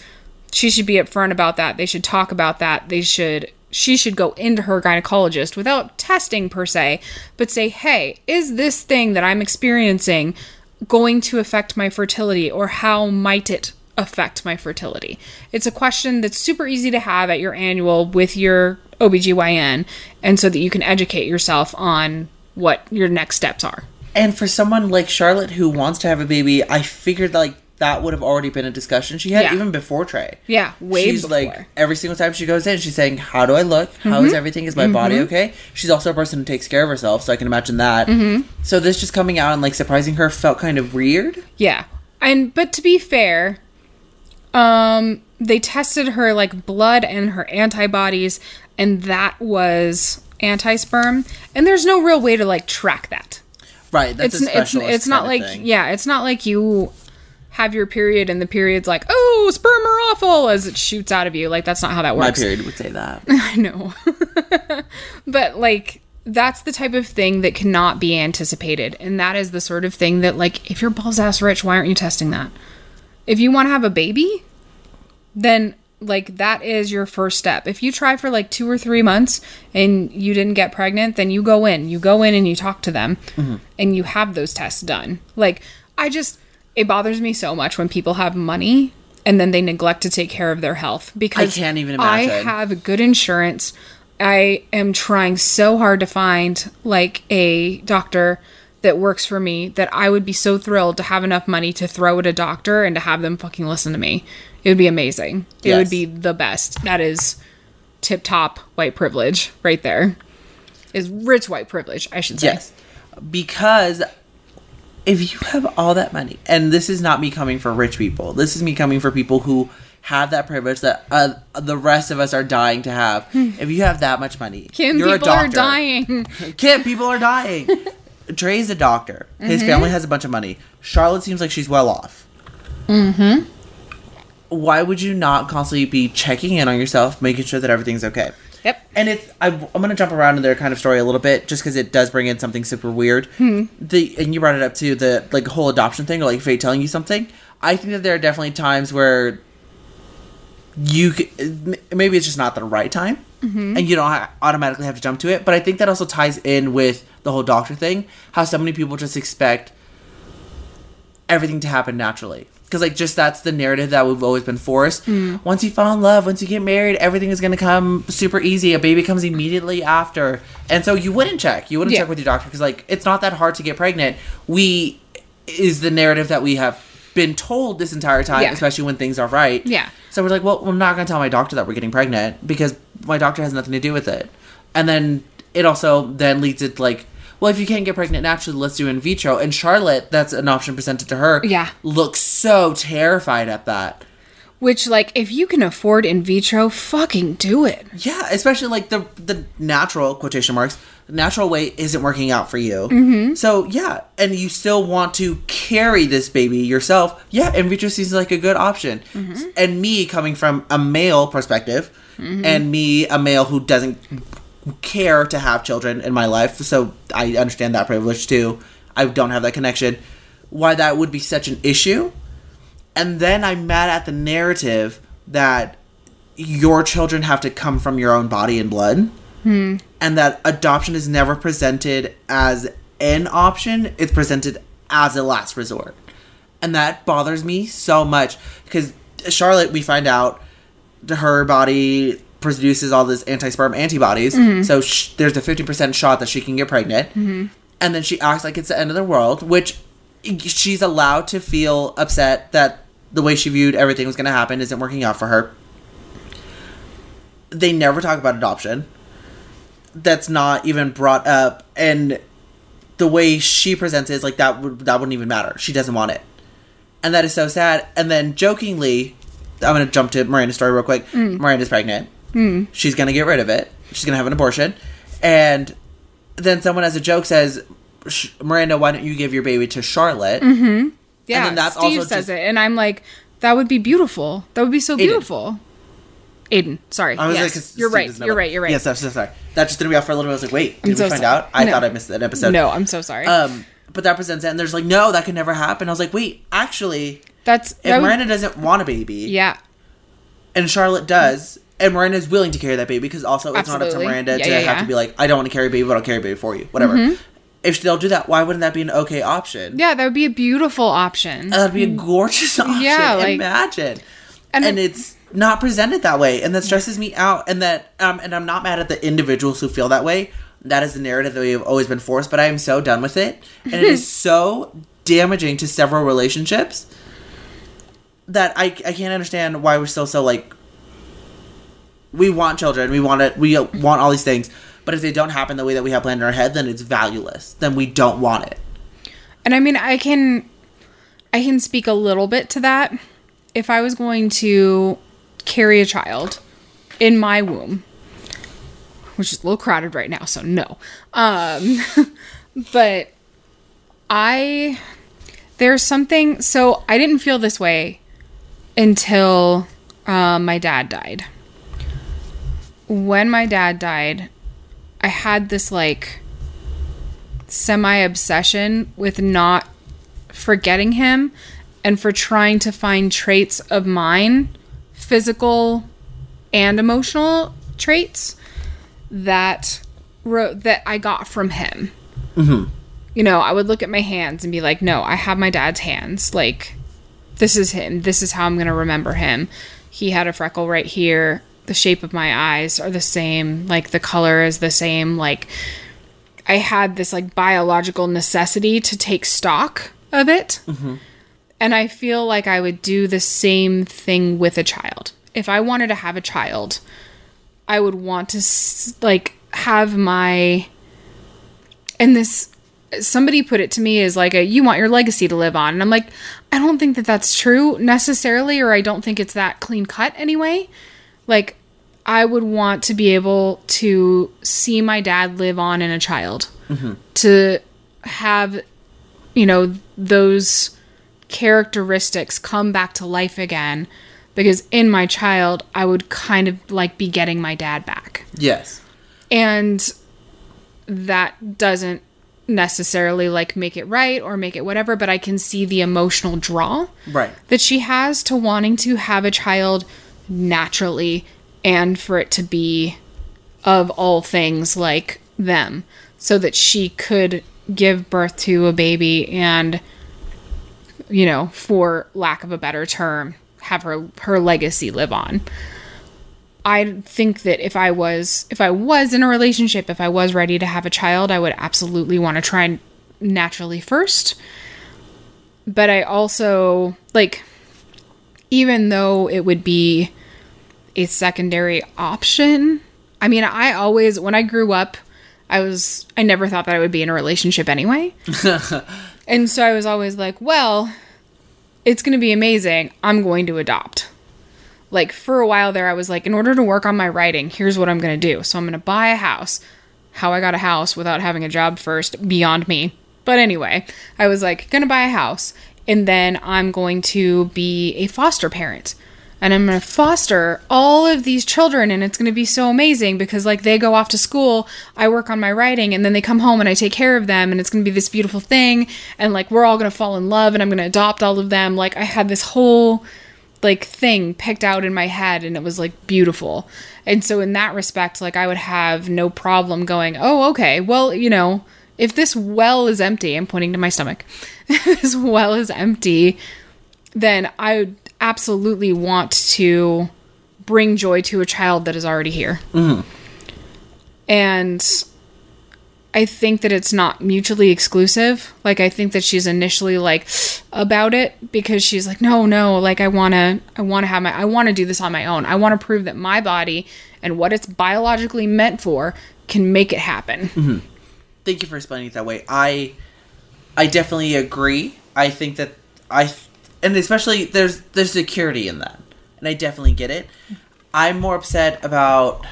she should be upfront about that. They should talk about that. They should. She should go into her gynecologist without testing per se, but say, "Hey, is this thing that I'm experiencing going to affect my fertility, or how might it affect my fertility?" It's a question that's super easy to have at your annual with your OBGYN, and so that you can educate yourself on what your next steps are. And for someone like Charlotte who wants to have a baby, I figured like that would have already been a discussion she had Yeah. even before Trey. Yeah, way she's before. like every single time she goes in, she's saying, "How do I look? How Mm-hmm. is everything? Is my body okay?" She's also a person who takes care of herself, so I can imagine that. Mm-hmm. So this just coming out and like surprising her felt kind of weird. Yeah. And but to be fair, um they tested her like blood and her antibodies and that was anti-sperm and there's no real way to like track that. Right. That's It's a it's specialist it's not like thing. yeah, it's not like you have your period and the period's like, "Oh, sperm are awful" as it shoots out of you. Like that's not how that works. My period would say that. I know. but like that's the type of thing that cannot be anticipated. And that is the sort of thing that like if you're balls ass rich, why aren't you testing that? If you want to have a baby, then like that is your first step. If you try for like 2 or 3 months and you didn't get pregnant, then you go in. You go in and you talk to them mm-hmm. and you have those tests done. Like I just it bothers me so much when people have money and then they neglect to take care of their health because I can't even imagine. I have good insurance. I am trying so hard to find like a doctor that works for me that I would be so thrilled to have enough money to throw at a doctor and to have them fucking listen to me. It would be amazing. It Yes. would be the best. That is tip top white privilege right there. Is rich white privilege, I should say. Yes. Because if you have all that money, and this is not me coming for rich people, this is me coming for people who have that privilege that uh, the rest of us are dying to have. if you have that much money, Kim, you're a people are dying. Kim, people are dying. Trey's a doctor. His Mm-hmm. family has a bunch of money. Charlotte seems like she's well off. Mm-hmm. Why would you not constantly be checking in on yourself, making sure that everything's okay? Yep. And it's I, I'm gonna jump around in their kind of story a little bit just because it does bring in something super weird. Hmm. The and you brought it up too the like whole adoption thing or like fate telling you something. I think that there are definitely times where you maybe it's just not the right time mm-hmm. and you don't automatically have to jump to it but i think that also ties in with the whole doctor thing how so many people just expect everything to happen naturally because like just that's the narrative that we've always been forced. Hmm. Once you fall in love once you get married everything is going to come super easy. A baby comes immediately after. And so you wouldn't check. You wouldn't Yeah. check with your doctor because like it's not that hard to get pregnant. We is the narrative that we have been told this entire time Yeah. especially when things are right. Yeah. so we're like well we're not going to tell my doctor that we're getting pregnant because my doctor has nothing to do with it. And then it also then leads it like well if you can't get pregnant naturally let's do in vitro. And charlotte that's an option presented to her Yeah. looks so terrified at that. Which, like, if you can afford in vitro, fucking do it. yeah especially like the the natural quotation marks natural way isn't working out for you. Mm-hmm. so yeah and you still want to carry this baby yourself. Yeah in vitro seems like a good option. And me coming from a male perspective and me a male who doesn't care to have children in my life so i understand that privilege too. I don't have that connection. Why that would be such an issue? And then i'm mad at the narrative that your children have to come from your own body and blood hmm. and that adoption is never presented as an option it's presented as a last resort. And that bothers me so much because charlotte we find out her body produces all this anti-sperm antibodies. Mm-hmm. So sh- there's a 50% shot that she can get pregnant. Mm-hmm. And then she acts like it's the end of the world which she's allowed to feel upset that the way she viewed everything was going to happen isn't working out for her. They never talk about adoption. That's not even brought up. And the way she presents it is like that would that wouldn't even matter. She doesn't want it. And that is so sad. And then jokingly i'm gonna jump to miranda's story real quick. Mm. Miranda's pregnant she's gonna get rid of it she's gonna have an abortion and then someone as a joke says "Sh- miranda why don't you give your baby to charlotte Yeah, then that's Steve also says just- it, and I'm like, that would be beautiful. That would be so beautiful. Aiden, sorry. I was yes, like, you're Steve right. You're right. You're right. Yes, I'm so sorry. That just threw me off for a little bit. I was like, wait, did we so find sorry. out? I No. thought I missed an episode. no, I'm so sorry. Um, but that presents it, and there's like, no, that could never happen. I was like, wait, actually, That's if that would- Miranda doesn't want a baby, yeah, and Charlotte does, and Miranda is willing to carry that baby, because also it's not up to Miranda Yeah, to yeah, have yeah. Mm-hmm. to be like, I don't want to carry a baby, but I'll carry a baby for you, whatever. If they'll do that, why wouldn't that be an okay option? yeah, that would be a beautiful option. That'd be a gorgeous option. Yeah, like- imagine. And And, it- it's not presented that way, and that stresses me out. And that, um, and I'm not mad at the individuals who feel that way. That is the narrative that we have always been forced, but I am so done with it, and it is so damaging to several relationships that I I can't understand why we're still so like. We want children. We want it. We want all these things. But if they don't happen the way that we have planned in our head, then it's valueless. Then we don't want it. And I mean, I can I can speak a little bit to that. If I was going to carry a child in my womb, which is a little crowded right now, so no. Um but I there's something so I didn't feel this way until uh, my dad died. When my dad died, I had this like semi obsession with not forgetting him and for trying to find traits of mine, physical and emotional traits that ro- that I got from him. Mm-hmm. You know, I would look at my hands and be like, "No, I have my dad's hands. Like this is him. This is how I'm going to remember him. He had a freckle right here. The shape of my eyes are the same. Like the color is the same. Like I had this like biological necessity to take stock of it. Mm-hmm. And I feel like I would do the same thing with a child. If I wanted to have a child, I would want to s- like have my and this somebody put it to me as like a you want your legacy to live on and i'm like i don't think that that's true necessarily or i don't think it's that clean cut anyway like i would want to be able to see my dad live on in a child mm-hmm. to have you know those characteristics come back to life again because in my child i would kind of like be getting my dad back Yes. and that doesn't necessarily like make it right or make it whatever but i can see the emotional draw Right. that she has to wanting to have a child naturally and for it to be of all things like them so that she could give birth to a baby and you know for lack of a better term have her her legacy live on. I think that if i was if i was in a relationship if i was ready to have a child i would absolutely want to try naturally first. But i also like even though it would be a secondary option. I mean, I always, when I grew up, I was, I never thought that I would be in a relationship anyway. and so I was always like, well, it's going to be amazing. I'm going to adopt. Like for a while there, I was like, in order to work on my writing, here's what I'm going to do. So I'm going to buy a house. How I got a house without having a job first, beyond me. But anyway, I was like, going to buy a house. And then I'm going to be a foster parent and I'm going to foster all of these children and it's going to be so amazing because like they go off to school, I work on my writing and then they come home and I take care of them and it's going to be this beautiful thing and like we're all going to fall in love and I'm going to adopt all of them. Like I had this whole like thing picked out in my head and it was like beautiful. And so in that respect like I would have no problem going, "Oh, okay. Well, you know, if this well is empty, I'm pointing to my stomach. if this well is empty, then I would absolutely want to bring joy to a child that is already here. Mm-hmm. And I think that it's not mutually exclusive. Like I think that she's initially like about it because she's like, no, no, like I wanna, I wanna have my, I wanna do this on my own. I wanna prove that my body and what it's biologically meant for can make it happen. Mm-hmm. Thank you for explaining it that way. I I definitely agree. I think that I and especially there's there's security in that. And I definitely get it. I'm more upset about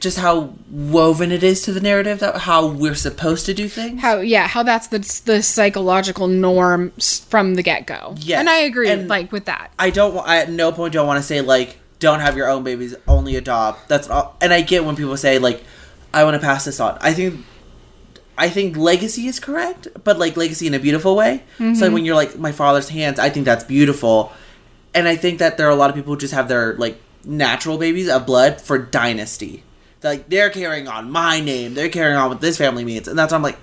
just how woven it is to the narrative that how we're supposed to do things. How yeah, how that's the the psychological norm from the get go. Yeah, and I agree and- like with that. I don't. I at no point do I want to say like don't have your own babies, only adopt. That's all. And I get when people say like I want to pass this on. I think I think legacy is correct, but like legacy in a beautiful way. So like mm-hmm. when you're like my father's hands, I think that's beautiful. And I think that there are a lot of people who just have their like natural babies of blood for dynasty. Like they're carrying on my name, they're carrying on what this family means, and that's why I'm like,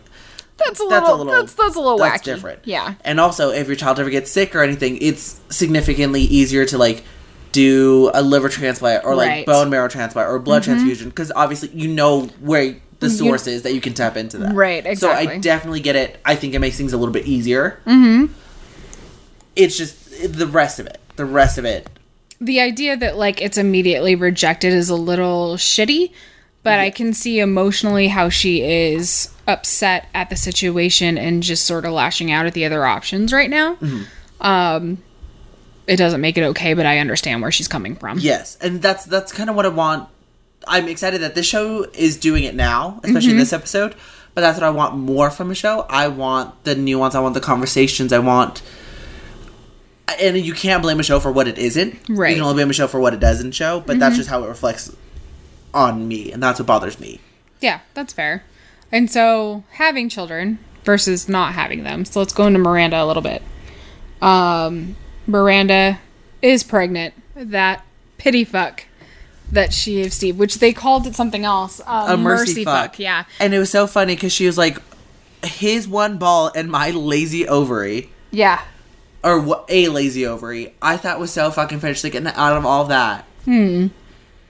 That's a that's little, a little that's that's a little that's wacky. different Yeah. and also if your child ever gets sick or anything it's significantly easier to like do a liver transplant or like Right. bone marrow transplant or blood transfusion because obviously you know where the source is that you can tap into that. Right, exactly. so i definitely get it. I think it makes things a little bit easier. Mm-hmm. It's just the rest of it the rest of it. The idea that like it's immediately rejected is a little shitty, but I can see emotionally how she is upset at the situation and just sort of lashing out at the other options right now. Um it doesn't make it okay, but I understand where she's coming from. Yes, and that's that's kind of what I want. I'm excited that this show is doing it now, especially Mm-hmm. this episode. But that's what I want more from a show. I want the nuance. I want the conversations. I want, and you can't blame a show for what it isn't. Right. You can only blame a show for what it doesn't show. But that's just how it reflects on me, and that's what bothers me. Yeah, that's fair. And so having children versus not having them. So let's go into Miranda a little bit. Um, Miranda is pregnant. That pity fuck that she gave Steve, which they called it something else. Um, A mercy, fuck. Yeah. And it was so funny because she was like, his one ball and my lazy ovary. Yeah. or wha- a lazy ovary. I thought was so fucking finished. Like, and out of all that, hmm.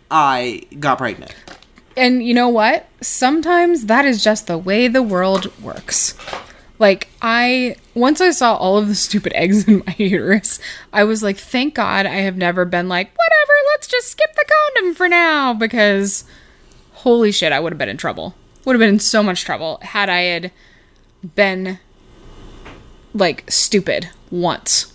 I got pregnant. And you know what? Sometimes that is just the way the world works. Like, I, once I saw all of the stupid eggs in my uterus, I was like, thank God I have never been like, whatever, let's just skip the condom for now. Because, holy shit, I would have been in trouble. Would have been in so much trouble had I had been, like, stupid once.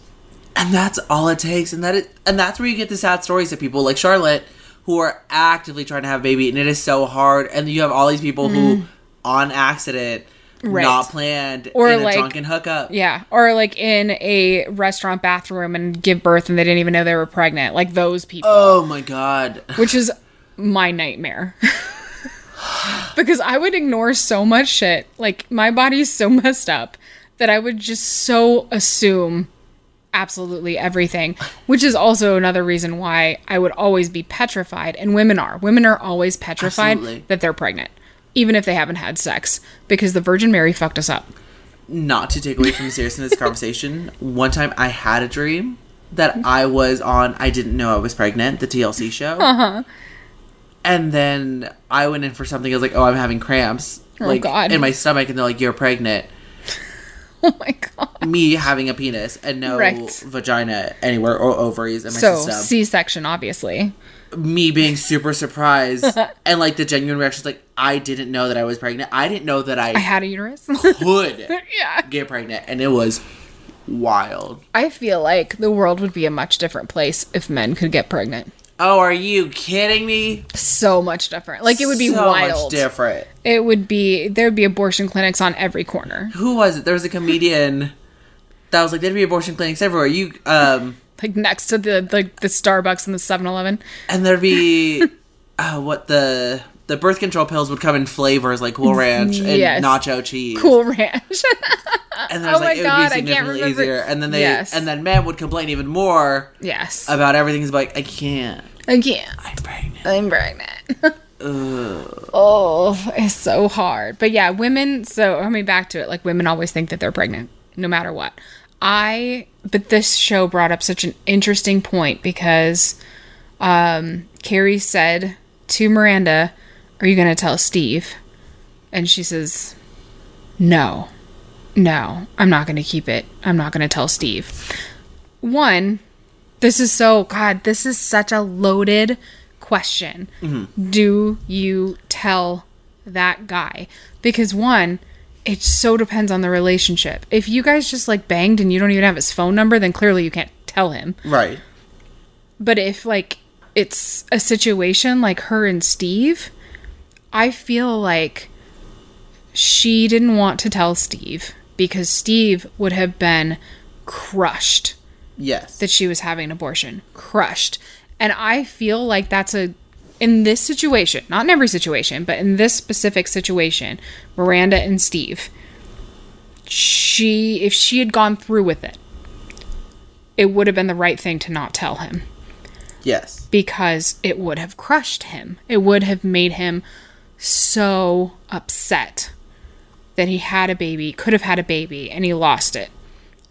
And that's all it takes. And that it, and that's where you get the sad stories of people like Charlotte who are actively trying to have a baby, and it is so hard. And you have all these people who, on accident, Mm-hmm. Right. not planned, Or, in a like- drunken hookup. Yeah. Or, like, in a restaurant bathroom and give birth and they didn't even know they were pregnant. Like, those people. Oh my god. which is my nightmare. because I would ignore so much shit. Like my body's so messed up that I would just so assume absolutely everything, which is also another reason why I would always be petrified. And women are. Women are always petrified Absolutely. that they're pregnant, even if they haven't had sex, because the Virgin Mary fucked us up. not to take away from the seriousness of this conversation, one time I had a dream that I was on I didn't know I was pregnant, the TLC show. Uh-huh. And then I went in for something, I was like, Oh, I'm having cramps. Oh, like God. in my stomach and they're like, You're pregnant. Oh my god. Me having a penis and no Right. vagina anywhere or ovaries in my So system. C section, obviously. Me being super surprised and like the genuine reaction is like, I didn't know that I was pregnant. I didn't know that I I had a uterus. could yeah. get pregnant. And it was wild. I feel like the world would be a much different place if men could get pregnant. Oh, are you kidding me? So much different. Like it would be so wild. much different. It would be there would be abortion clinics on every corner. Who was it? There was a comedian that was like, "There'd be abortion clinics everywhere." You, um, Like next to the like the Starbucks and the 7-Eleven. and there'd be, uh, what the the birth control pills would come in flavors like Cool Ranch and Yes. nacho cheese. Cool ranch. And there's Oh my like it would God, I be significantly easier. And then they, Yes. and then men would complain even more yes. about everything. He's like, "I can't. I can't. I'm pregnant." I'm pregnant. oh, it's so hard. But yeah, women, so coming back to it, like women always think that they're pregnant, no matter what. I, but this show brought up such an interesting point because um, Carrie said to Miranda, Are you going to tell Steve? And she says, No, no, I'm not going to keep it. I'm not going to tell Steve. One, this is so, God, this is such a loaded question. Do you tell that guy? Because one, it so depends on the relationship. If you guys just like banged and you don't even have his phone number, then clearly you can't tell him. Right. But if like it's a situation like her and Steve, I feel like she didn't want to tell Steve because Steve would have been crushed Yes. that she was having an abortion. Crushed. And I feel like that's a in this situation, not in every situation, but in this specific situation, Miranda and Steve, she if she had gone through with it, it would have been the right thing to not tell him yes. because it would have crushed him. It would have made him so upset that he had a baby, could have had a baby, and he lost it.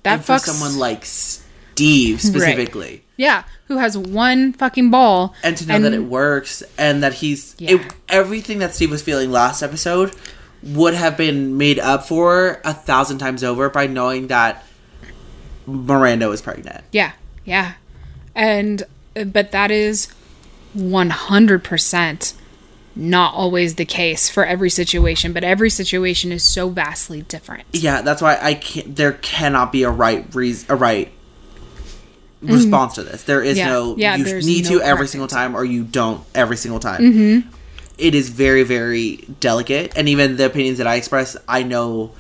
That And for fucks someone like Steve specifically. yeah, who has one fucking ball and to know that it works and that he's Yeah. it, everything that Steve was feeling last episode would have been made up for a thousand times over by knowing that Miranda was pregnant. Yeah, yeah. And but that is 100% not always the case for every situation, but every situation is so vastly different. Yeah, that's why I can't. There cannot be a right reason, a right response to this. There is Mm-hmm. Yeah. no. Yeah, you need no to every single time, or you don't every single time. Mm-hmm. is very very delicate, and even the opinions that I express, I know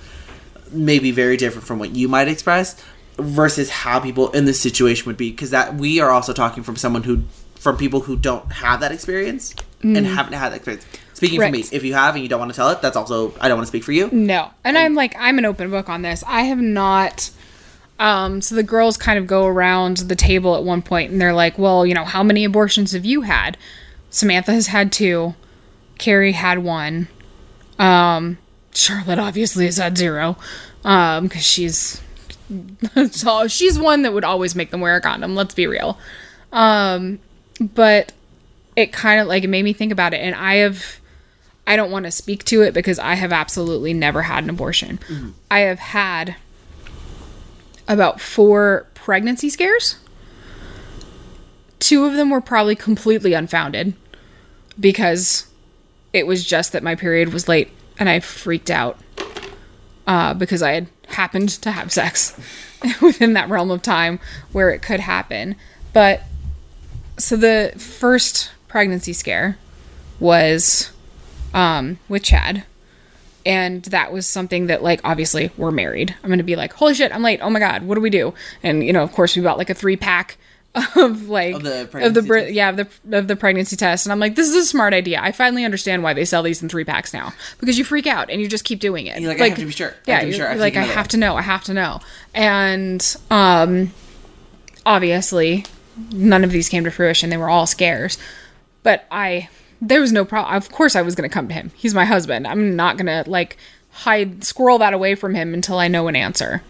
may be very different from what you might express versus how people in this situation would be because that we are also talking from someone who from people who don't have that experience and haven't had that experience speaking for me Mm. If you have and you don't want to tell it that's also i don't want to speak for you No. And I'm like, I'm an open book on this. I have not. Um, so the girls kind of go around the table at one point and they're like, well, you know, how many abortions have you had? Samantha has had two. Carrie had one. Um, Charlotte obviously has had zero. Um, because she's. so she's one that would always make them wear a condom, let's be real. Um, but it kind of like it made me think about it and I have I don't want to speak to it because I have absolutely never had an abortion. I have had about four pregnancy scares. Two of them were probably completely unfounded because it was just that my period was late and I freaked out uh, because I had happened to have sex within that realm of time where it could happen. But so the first pregnancy scare was um, with Chad. And that was something that, like, obviously, we're married. I'm going to be like, holy shit, I'm late. Oh my God, what do we do? And, you know, of course, we bought like a three pack of like, Of the of the, test? yeah, of the, of the pregnancy test. And I'm like, this is a smart idea. I finally understand why they sell these in three packs now because you freak out and you just keep doing it. you're like, I have to be sure. I Yeah, have to be sure. I like, I have to know. I have to know. And, um, obviously, none of these came to fruition. They were all scares. But I, there was no problem. Of course, I was going to come to him. He's my husband. I'm not going to, like, hide, squirrel that away from him until I know an answer.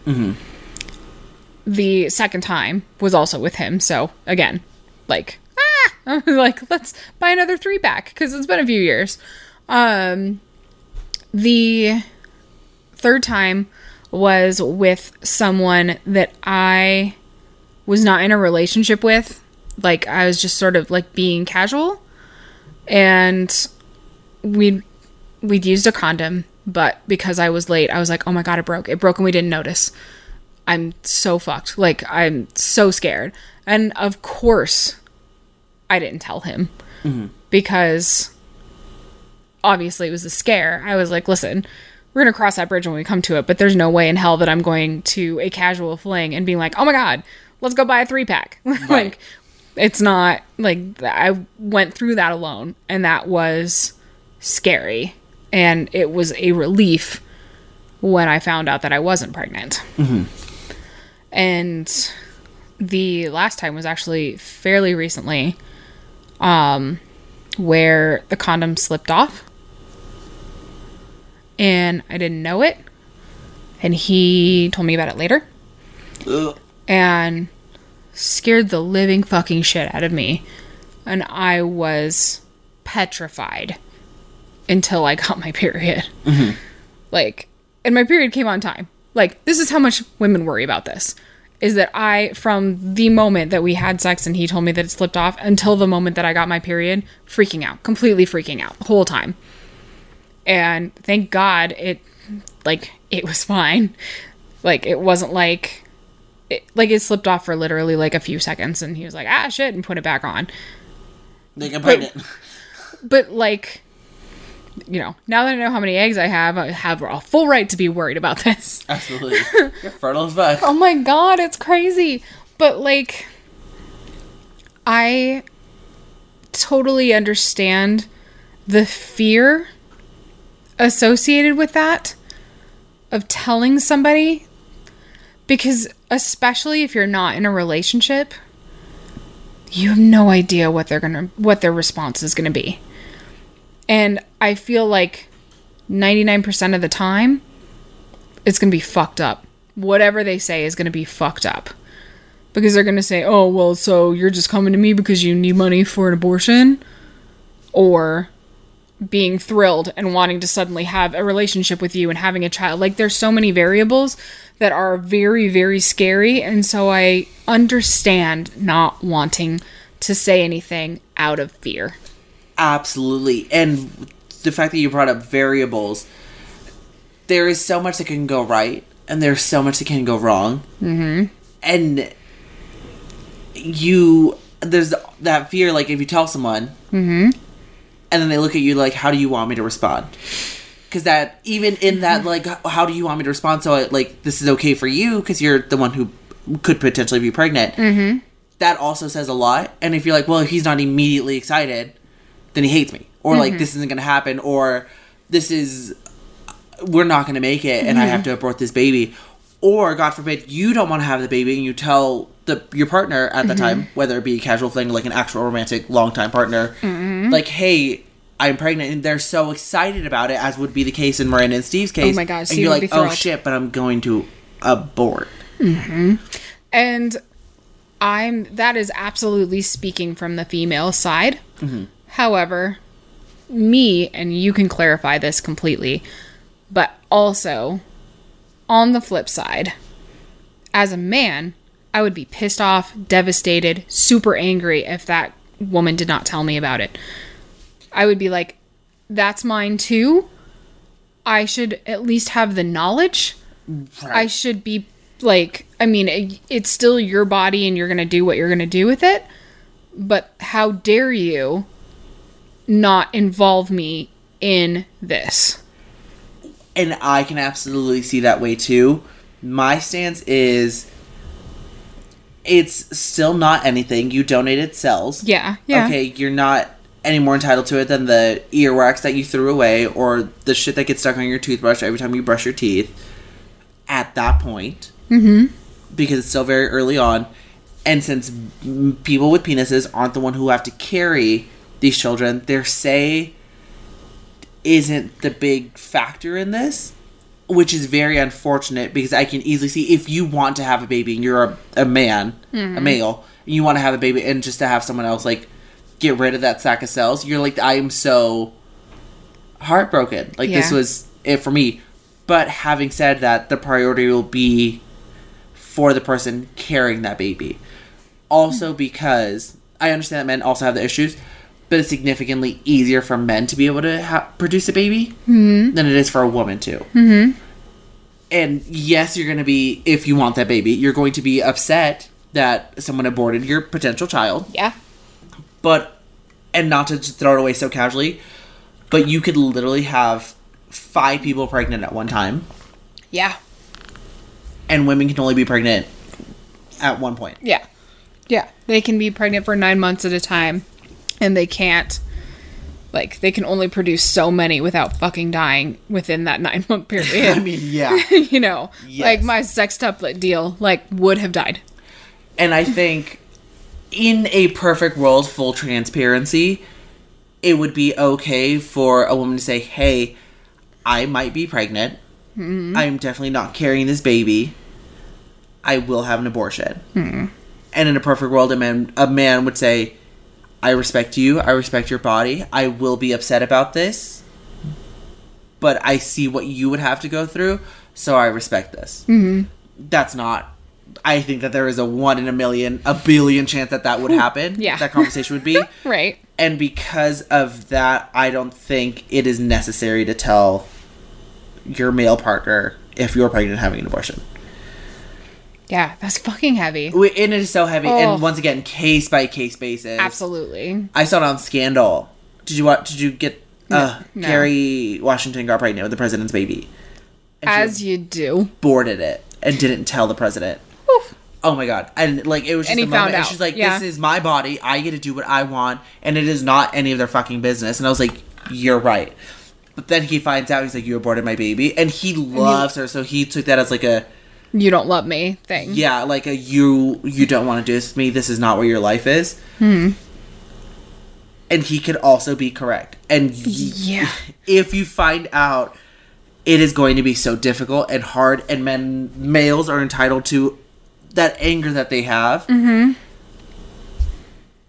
The second time was also with him. So, again, like, ah, I was like, let's buy another three pack because it's been a few years. Um, the third time was with someone that I was not in a relationship with. Like I was just sort of like being casual and we'd we'd used a condom, but because I was late, I was like, "Oh my god, it broke. It broke and we didn't notice." I'm so fucked. Like I'm so scared. And of course, I didn't tell him mm-hmm. because obviously it was a scare. I was like, listen, we're going to cross that bridge when we come to it, but there's no way in hell that I'm going to a casual fling and being like, oh my God, let's go buy a three pack. like, it's not like I went through that alone, and that was scary. And it was a relief when I found out that I wasn't pregnant. And the last time was actually fairly recently, um, where the condom slipped off and I didn't know it. And he told me about it later Ugh. and scared the living fucking shit out of me. And I was petrified until I got my period. Mm-hmm. Like, and my period came on time. Like, this is how much women worry about this. Is that I, from the moment that we had sex and he told me that it slipped off until the moment that I got my period, freaking out, completely freaking out the whole time. And thank God it, like, it was fine. Like, it wasn't like, it, like, it slipped off for literally like a few seconds and he was like, ah, shit, and put it back on. They I'm pregnant. But, like, you know, now that I know how many eggs I have, I have a full right to be worried about this. Absolutely. You're fertile as fuck. Oh my god, it's crazy. But like I totally understand the fear associated with that of telling somebody because especially if you're not in a relationship, you have no idea what they're going to what their response is going to be. And I feel like 99% of the time it's going to be fucked up. Whatever they say is going to be fucked up. Because they're going to say, oh, well, so you're just coming to me because you need money for an abortion? Or being thrilled and wanting to suddenly have a relationship with you and having a child. Like, there's so many variables that are very, very scary. And so I understand not wanting to say anything out of fear. Absolutely. And the fact that you brought up variables, there is so much that can go right, and there's so much that can go wrong. Mm-hmm. And you, there's that fear, like if you tell someone, mm-hmm. And then they look at you like, how do you want me to respond? Because that, even in that, mm-hmm. like, how do you want me to respond? So, I, like, this is okay for you because you're the one who could potentially be pregnant. Mm-hmm. That also says a lot. And if you're like, well, he's not immediately excited, then he hates me or like mm-hmm. this isn't gonna happen or this is we're not gonna make it and i mm-hmm. have to abort this baby or god forbid you don't want to have the baby and you tell the your partner at the mm-hmm. time whether it be a casual fling like an actual romantic long time partner mm-hmm. like hey i'm pregnant and they're so excited about it as would be the case in miranda and steve's case Oh my God, and you're like oh shit but i'm going to abort. Mm-hmm. And I'm that is absolutely speaking from the female side. However, me and you can clarify this completely, but also on the flip side, as a man, I would be pissed off, devastated, super angry if that woman did not tell me about it. I would be like, that's mine too. I should at least have the knowledge. I should be like, I mean, it, it's still your body and you're going to do what you're going to do with it. But how dare you not involve me in this? and I can absolutely see that way too. My stance is it's still not anything. You donated cells. Yeah, yeah. Okay, you're not any more entitled to it than the earwax that you threw away or the shit that gets stuck on your toothbrush every time you brush your teeth. At that point, mm-hmm. because it's still very early on, And since people with penises aren't the one who have to carry these children, their say isn't the big factor in this, which is very unfortunate because I can easily see if you want to have a baby and you're a, a man, a mm-hmm. male, and you want to have a baby and just to have someone else like get rid of that sack of cells, you're like, I am so heartbroken. Like this was it for me. But having said that, the priority will be for the person carrying that baby. Also, because I understand that men also have the issues, but it's significantly easier for men to be able to ha- produce a baby than it is for a woman to. Mm-hmm. And yes, you're going to be, if you want that baby, you're going to be upset that someone aborted your potential child Yeah. but and not to throw it away so casually but you could literally have five people pregnant at one time Yeah. and women can only be pregnant at one point Yeah. Yeah. They can be pregnant for nine months at a time and they can't like they can only produce so many without fucking dying within that nine month period. i mean yeah you know. Yes. Like my sextuplet deal, like would have died. and i think in a perfect world full transparency it would be okay for a woman to say hey i might be pregnant mm-hmm. i'm definitely not carrying this baby i will have an abortion mm-hmm. and in a perfect world a man a man would say i respect you i respect your body i will be upset about this but i see what you would have to go through so i respect this mm-hmm. that's not i think that there is a one in a million a billion chance that that would happen Yeah. that conversation would be Right. and because of that i don't think it is necessary to tell your male partner if you're pregnant and having an abortion Yeah, that's fucking heavy. And it is so heavy Oh. and once again case by case basis Absolutely. i saw it on scandal did you watch did you get uh no. Kerry Washington got pregnant with the president's baby As you do. aborted it and didn't tell the president Oof. Oh my god! And like it was just And a he moment, found and out, she's like, yeah. "This is my body. I get to do what I want, and it is not any of their fucking business." And I was like, "You're right." But then he finds out he's like, "You aborted my baby," and he loves her, so he took that as like a You don't love me thing. yeah, like a you you don't want to do this with me. This is not where your life is. Hmm. And he could also be correct. And y- Yeah. if you find out, it is going to be so difficult and hard. And men males are entitled to that anger that they have. Mm-hmm.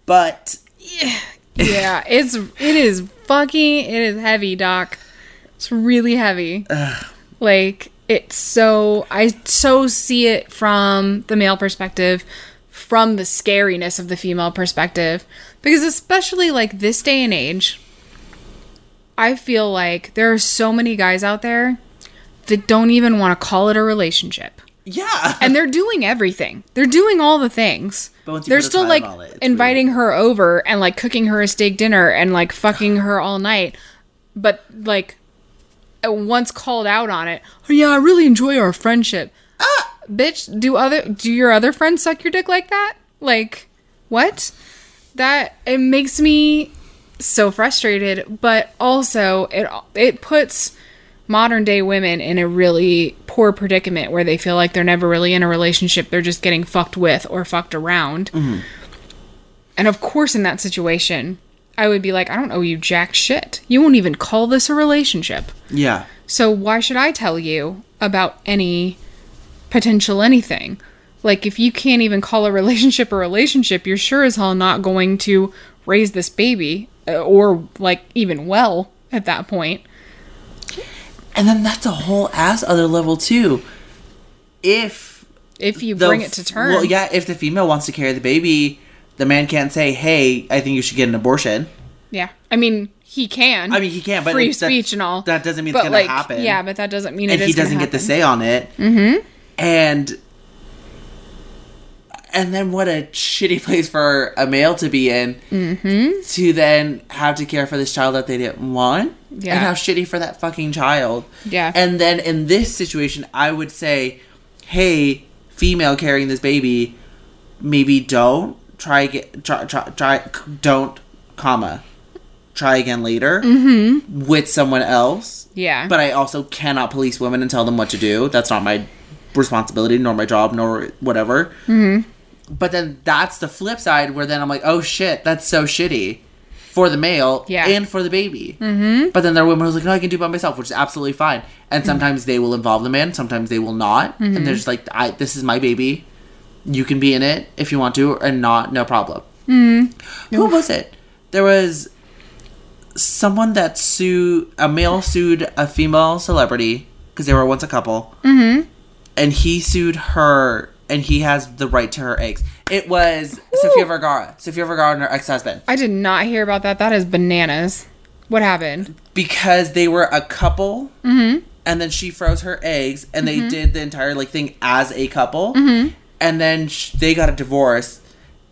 But yeah, it's it is fucking it is heavy, doc. It's really heavy. Like it's so I so see it from the male perspective, from the scariness of the female perspective, because especially like this day and age, I feel like there are so many guys out there that don't even want to call it a relationship. yeah, and they're doing everything. They're doing all the things. But once you they're still like it, inviting her over and like cooking her a steak dinner and like fucking her all night. But like once called out on it, oh yeah, I really enjoy our friendship. Ah! Bitch, do other do your other friends suck your dick like that? Like what? That it makes me so frustrated, but also it it puts modern day women in a really poor predicament where they feel like they're never really in a relationship. They're just getting fucked with or fucked around. And of course, in that situation, I would be like, I don't owe you jack shit. You won't even call this a relationship. yeah. So why should I tell you about any potential anything? Like, if you can't even call a relationship a relationship, you're sure as hell not going to raise this baby uh, or, like, even well at that point. And then that's a whole ass other level too. If If you bring it to term. Well, yeah, if the female wants to carry the baby, the man can't say, "Hey, I think you should get an abortion." Yeah. I mean, he can. I mean, he can, but free that- speech and all. that doesn't mean but it's gonna like, happen. Yeah, but that doesn't mean and he doesn't get the say on it. Mm-hmm. And and then what a shitty place for a male to be in mm-hmm. to then have to care for this child that they didn't want. Yeah. And how shitty for that fucking child. Yeah. And then in this situation, I would say, hey, female carrying this baby, maybe don't try get try try, try don't comma try again later with someone else. Mm-hmm. Yeah. But I also cannot police women and tell them what to do. That's not my responsibility, nor my job, nor whatever. Mm-hmm. But then that's the flip side where then I'm like, oh shit, that's so shitty for the male Yeah. and for the baby. Mm-hmm. But then there are women who's like, no, I can do it by myself, which is absolutely fine. And sometimes they will involve the man, sometimes they will not. And they're just like, I, this is my baby. You can be in it if you want to, and not, no problem. Mm-hmm. Who was it? There was someone that sued a male sued a female celebrity because they were once a couple, mm-hmm. and he sued her, and he has the right to her eggs. It was Sofia Vergara, Sofia Vergara and her ex husband, I did not hear about that. That is bananas. What happened? because they were a couple, mm-hmm. and then she froze her eggs, and they mm-hmm. did the entire like thing as a couple, and then sh- they got a divorce,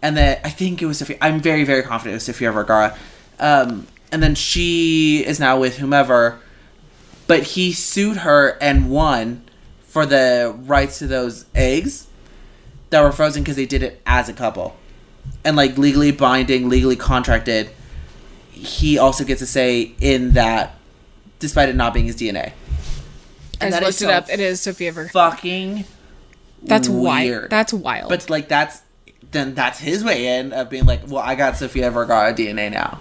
and then I think it was Sofia. I'm very very confident it was Sofia Vergara, um, and then she is now with whomever, but he sued her and won for the rights to those eggs that were frozen because they did it as a couple, and like legally binding, legally contracted. He also gets a say in that, despite it not being his DNA. I just that is looked it so up. It is Sofia Ver. Fucking That's weird. wild. That's wild. But like that's then that's his way in of being like, well, I got Sofia Vergara DNA now.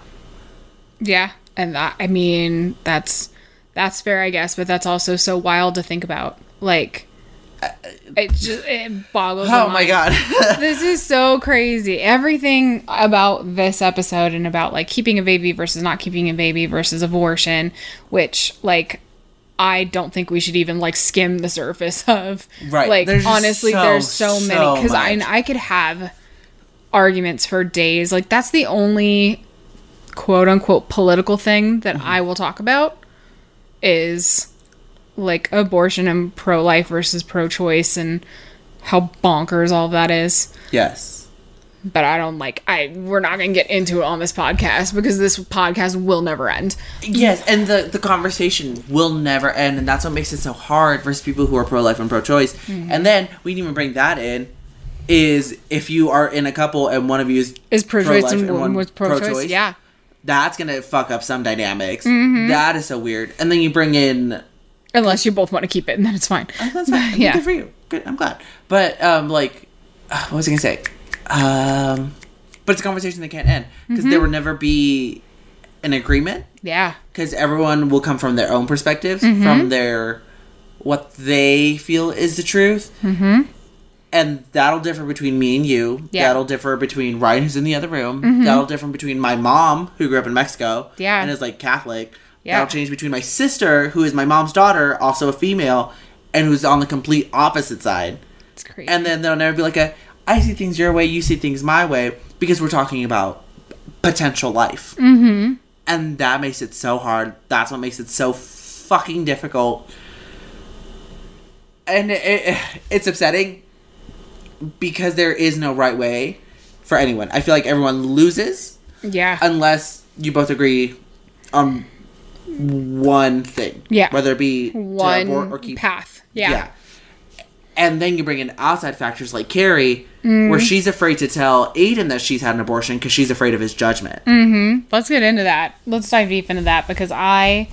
yeah, and that I mean that's that's fair, I guess. But that's also so wild to think about. Like, uh, it just it boggles. Oh my mind. god. this is so crazy. Everything about this episode and about like keeping a baby versus not keeping a baby versus abortion, which like I don't think we should even like skim the surface of. Right. Like There's honestly, so, there's so, so many because I. I could have arguments for days. Like that's the only quote unquote political thing that Mm-hmm. I will talk about is like abortion and pro life versus pro choice and how bonkers all of that is. yes. But I don't like I we're not gonna get into it on this podcast because this podcast will never end. Yes, and the the conversation will never end, and that's what makes it so hard versus people who are pro life and pro choice. Mm-hmm. And then we didn't even bring that in. Is if you are in a couple and one of you is Is pro choice pro-life and one was pro choice? Yeah. that's gonna fuck up some dynamics. Mm-hmm. That is so weird. And then you bring in Unless you both want to keep it and then it's fine. That's fine. Yeah. Good for you. Good. I'm glad. But um, like, uh, what was I gonna say? Um, but it's a conversation that can't end because Mm-hmm. there will never be an agreement Yeah. because everyone will come from their own perspectives, Mm-hmm. from their what they feel is the truth. Mm-hmm. And that'll differ between me and you. Yeah. Mm-hmm. That'll differ between Ryan, who's in the other room. That'll differ between my mom, who grew up in Mexico, Yeah. and is like Catholic. Yeah. That'll change between my sister, who is my mom's daughter, also a female, and who's on the complete opposite side. It's crazy. And then there'll never be like a I see things your way, you see things my way, because we're talking about potential life. Mm-hmm. And that makes it so hard. That's what makes it so fucking difficult. And it, it, it's upsetting because there is no right way for anyone. I feel like everyone loses yeah. unless you both agree on one thing. Yeah. Whether it be to one abort or keep path. Yeah. and then you bring in outside factors like Carrie, Mm. where she's afraid to tell Aiden that she's had an abortion because she's afraid of his judgment. Mm. Let's get into that. Let's dive deep into that because I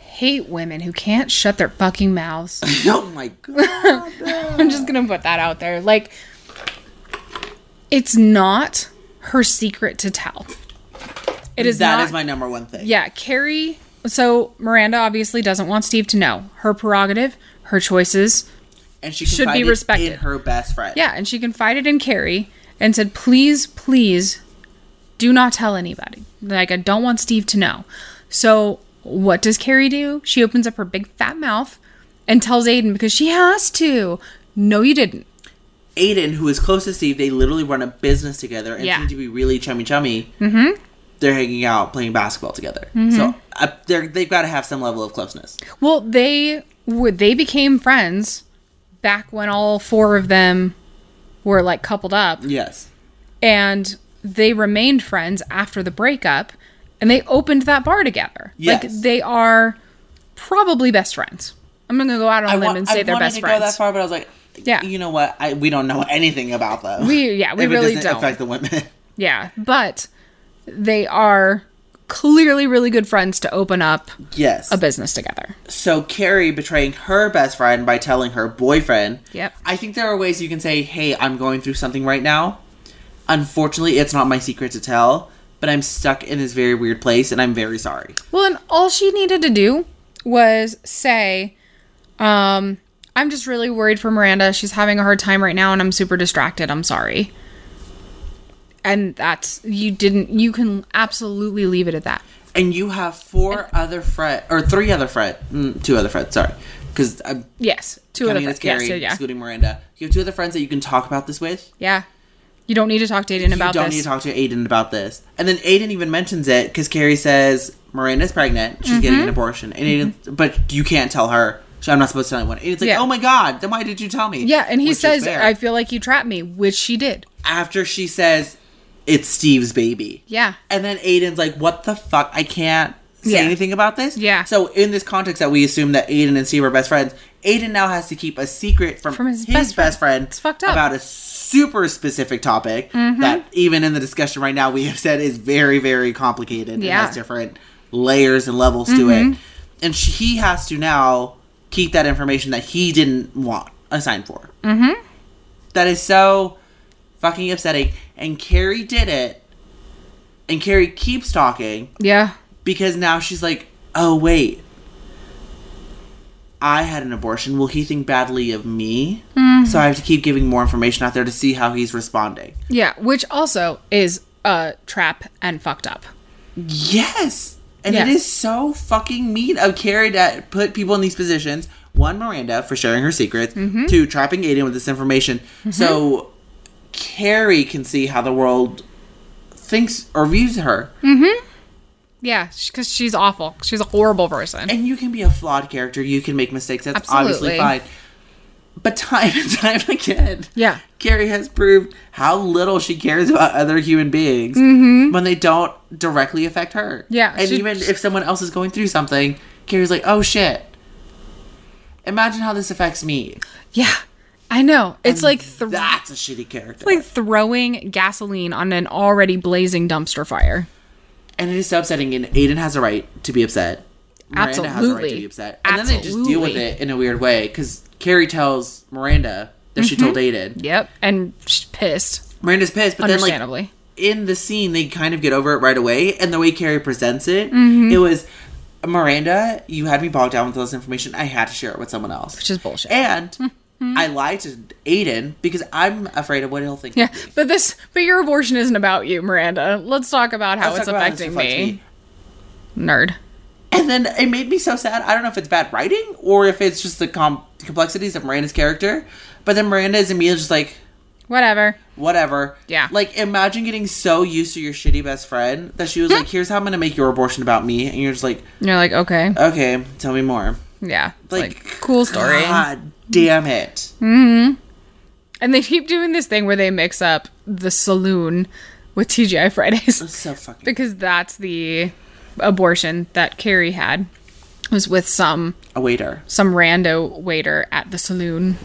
hate women who can't shut their fucking mouths. oh my god! I'm just gonna put that out there. Like, it's not her secret to tell. It is That not. is my number one thing. yeah, Carrie. So Miranda obviously doesn't want Steve to know her prerogative, her choices. And she should be respected. in her best friend. Yeah, and she confided in Carrie and said, "Please, please, do not tell anybody. Like, I don't want Steve to know." So, what does Carrie do? She opens up her big fat mouth and tells Aiden because she has to. No, you didn't. Aiden, who is close to Steve, they literally run a business together and Yeah. seem to be really chummy chummy. Mm-hmm. They're hanging out, playing basketball together. Mm-hmm. So uh, they're, they've got to have some level of closeness. Well, they they became friends back when all four of them were like coupled up Yes. and they remained friends after the breakup and they opened that bar together. Like Yes. they are probably best friends. I'm gonna go out on a limb wa- and say they're best to friends. go that far, but I was like, Yeah. you know what? I, we don't know anything about them. We- yeah, we If it really don't. affect the women. Yeah, but they are clearly really good friends to open up Yes. a business together. so Carrie betraying her best friend by telling her boyfriend. Yep. I think there are ways you can say, "Hey, I'm going through something right now. Unfortunately, it's not my secret to tell, but I'm stuck in this very weird place, and I'm very sorry." Well, and all she needed to do was say, um, I'm just really worried for Miranda. She's having a hard time right now and I'm super distracted. I'm sorry. And that's, you didn't, you can absolutely leave it at that. And you have four other friends, or three other friends, mm, two other friends. Sorry, because Yes. Two of counting the as friends. Carrie, Yes, yeah, yeah. excluding Miranda. You have two other friends that you can talk about this with. Yeah. You don't need to talk to Aiden about this. you don't need to talk to Aiden about this. And then Aiden even mentions it because Carrie says Miranda's pregnant. She's getting Mm-hmm. an abortion. And Aiden, but you can't tell her. So I'm not supposed to tell anyone. Aiden's like, Yeah. oh my god, then why did you tell me? yeah, and he Which says. I feel like you trapped me, which she did. after she says it's Steve's baby. Yeah. And then Aiden's like, what the fuck? I can't say Yeah. anything about this. Yeah. So in this context that we assume that Aiden and Steve are best friends, Aiden now has to keep a secret from, From his his, best best, friend. friend, It's fucked up. Mm-hmm. about a super specific topic that even in the discussion right now we have said is very, very complicated Yeah. and has different layers and levels to Mm-hmm. it. And she, he has to now keep that information that he didn't want assigned for. Mm-hmm. That is so fucking upsetting. And Carrie did it. And Carrie keeps talking Yeah. because now she's like, oh, wait. I had an abortion. Will he think badly of me? So I have to keep giving more information out there to see how he's responding. Yeah. Which also is a trap and fucked up. Yes. And it Yeah. is so fucking mean of Carrie to put people in these positions. One, Miranda for sharing her secrets. Mm-hmm. Two, trapping Aiden with this information. So Carrie can see how the world thinks or views her. Mm-hmm. Yeah. Because she's awful. She's a horrible person. And you can be a flawed character. You can make mistakes. That's obviously fine. But time and time again, Yeah. Carrie has proved how little she cares about other human beings when they don't directly affect her. Mm-hmm. Yeah, And she- even if someone else is going through something, Carrie's like, oh shit. Imagine how this affects me. Yeah. I know. It's like th- That's a shitty character. like throwing gasoline on an already blazing dumpster fire. and it is so upsetting. And Aiden has a right to be upset. Miranda has a right Absolutely. to be upset. And then they just deal with it in a weird way because Carrie tells Miranda that she told Mm-hmm. Aiden. Yep. And she's pissed. Miranda's pissed, but then like Understandably. in the scene they kind of get over it right away and the way carrie presents it Mm-hmm. it was miranda you had me bogged down with all this information i had to share it with someone else Which is bullshit. and i lied to aiden because i'm afraid of what he'll think yeah. But this but your abortion isn't about you, Miranda. Let's talk about how Let's it's about how affecting me. Nerd. and then it made me so sad i don't know if it's bad writing or if it's just the com- complexities of miranda's character but then miranda is immediately just like Whatever. whatever. Yeah. Like imagine getting so used to your shitty best friend that she was like, "Here's how I'm gonna make your abortion about me," and you're just like, And you're like, okay. "Okay, tell me more." Yeah. Like, Like, cool story. God damn it. Mm-hmm. And they keep doing this thing where they mix up the saloon with TGI Fridays. It's so fucking. because that's the abortion that Carrie had was with some a waiter. some rando waiter at the saloon.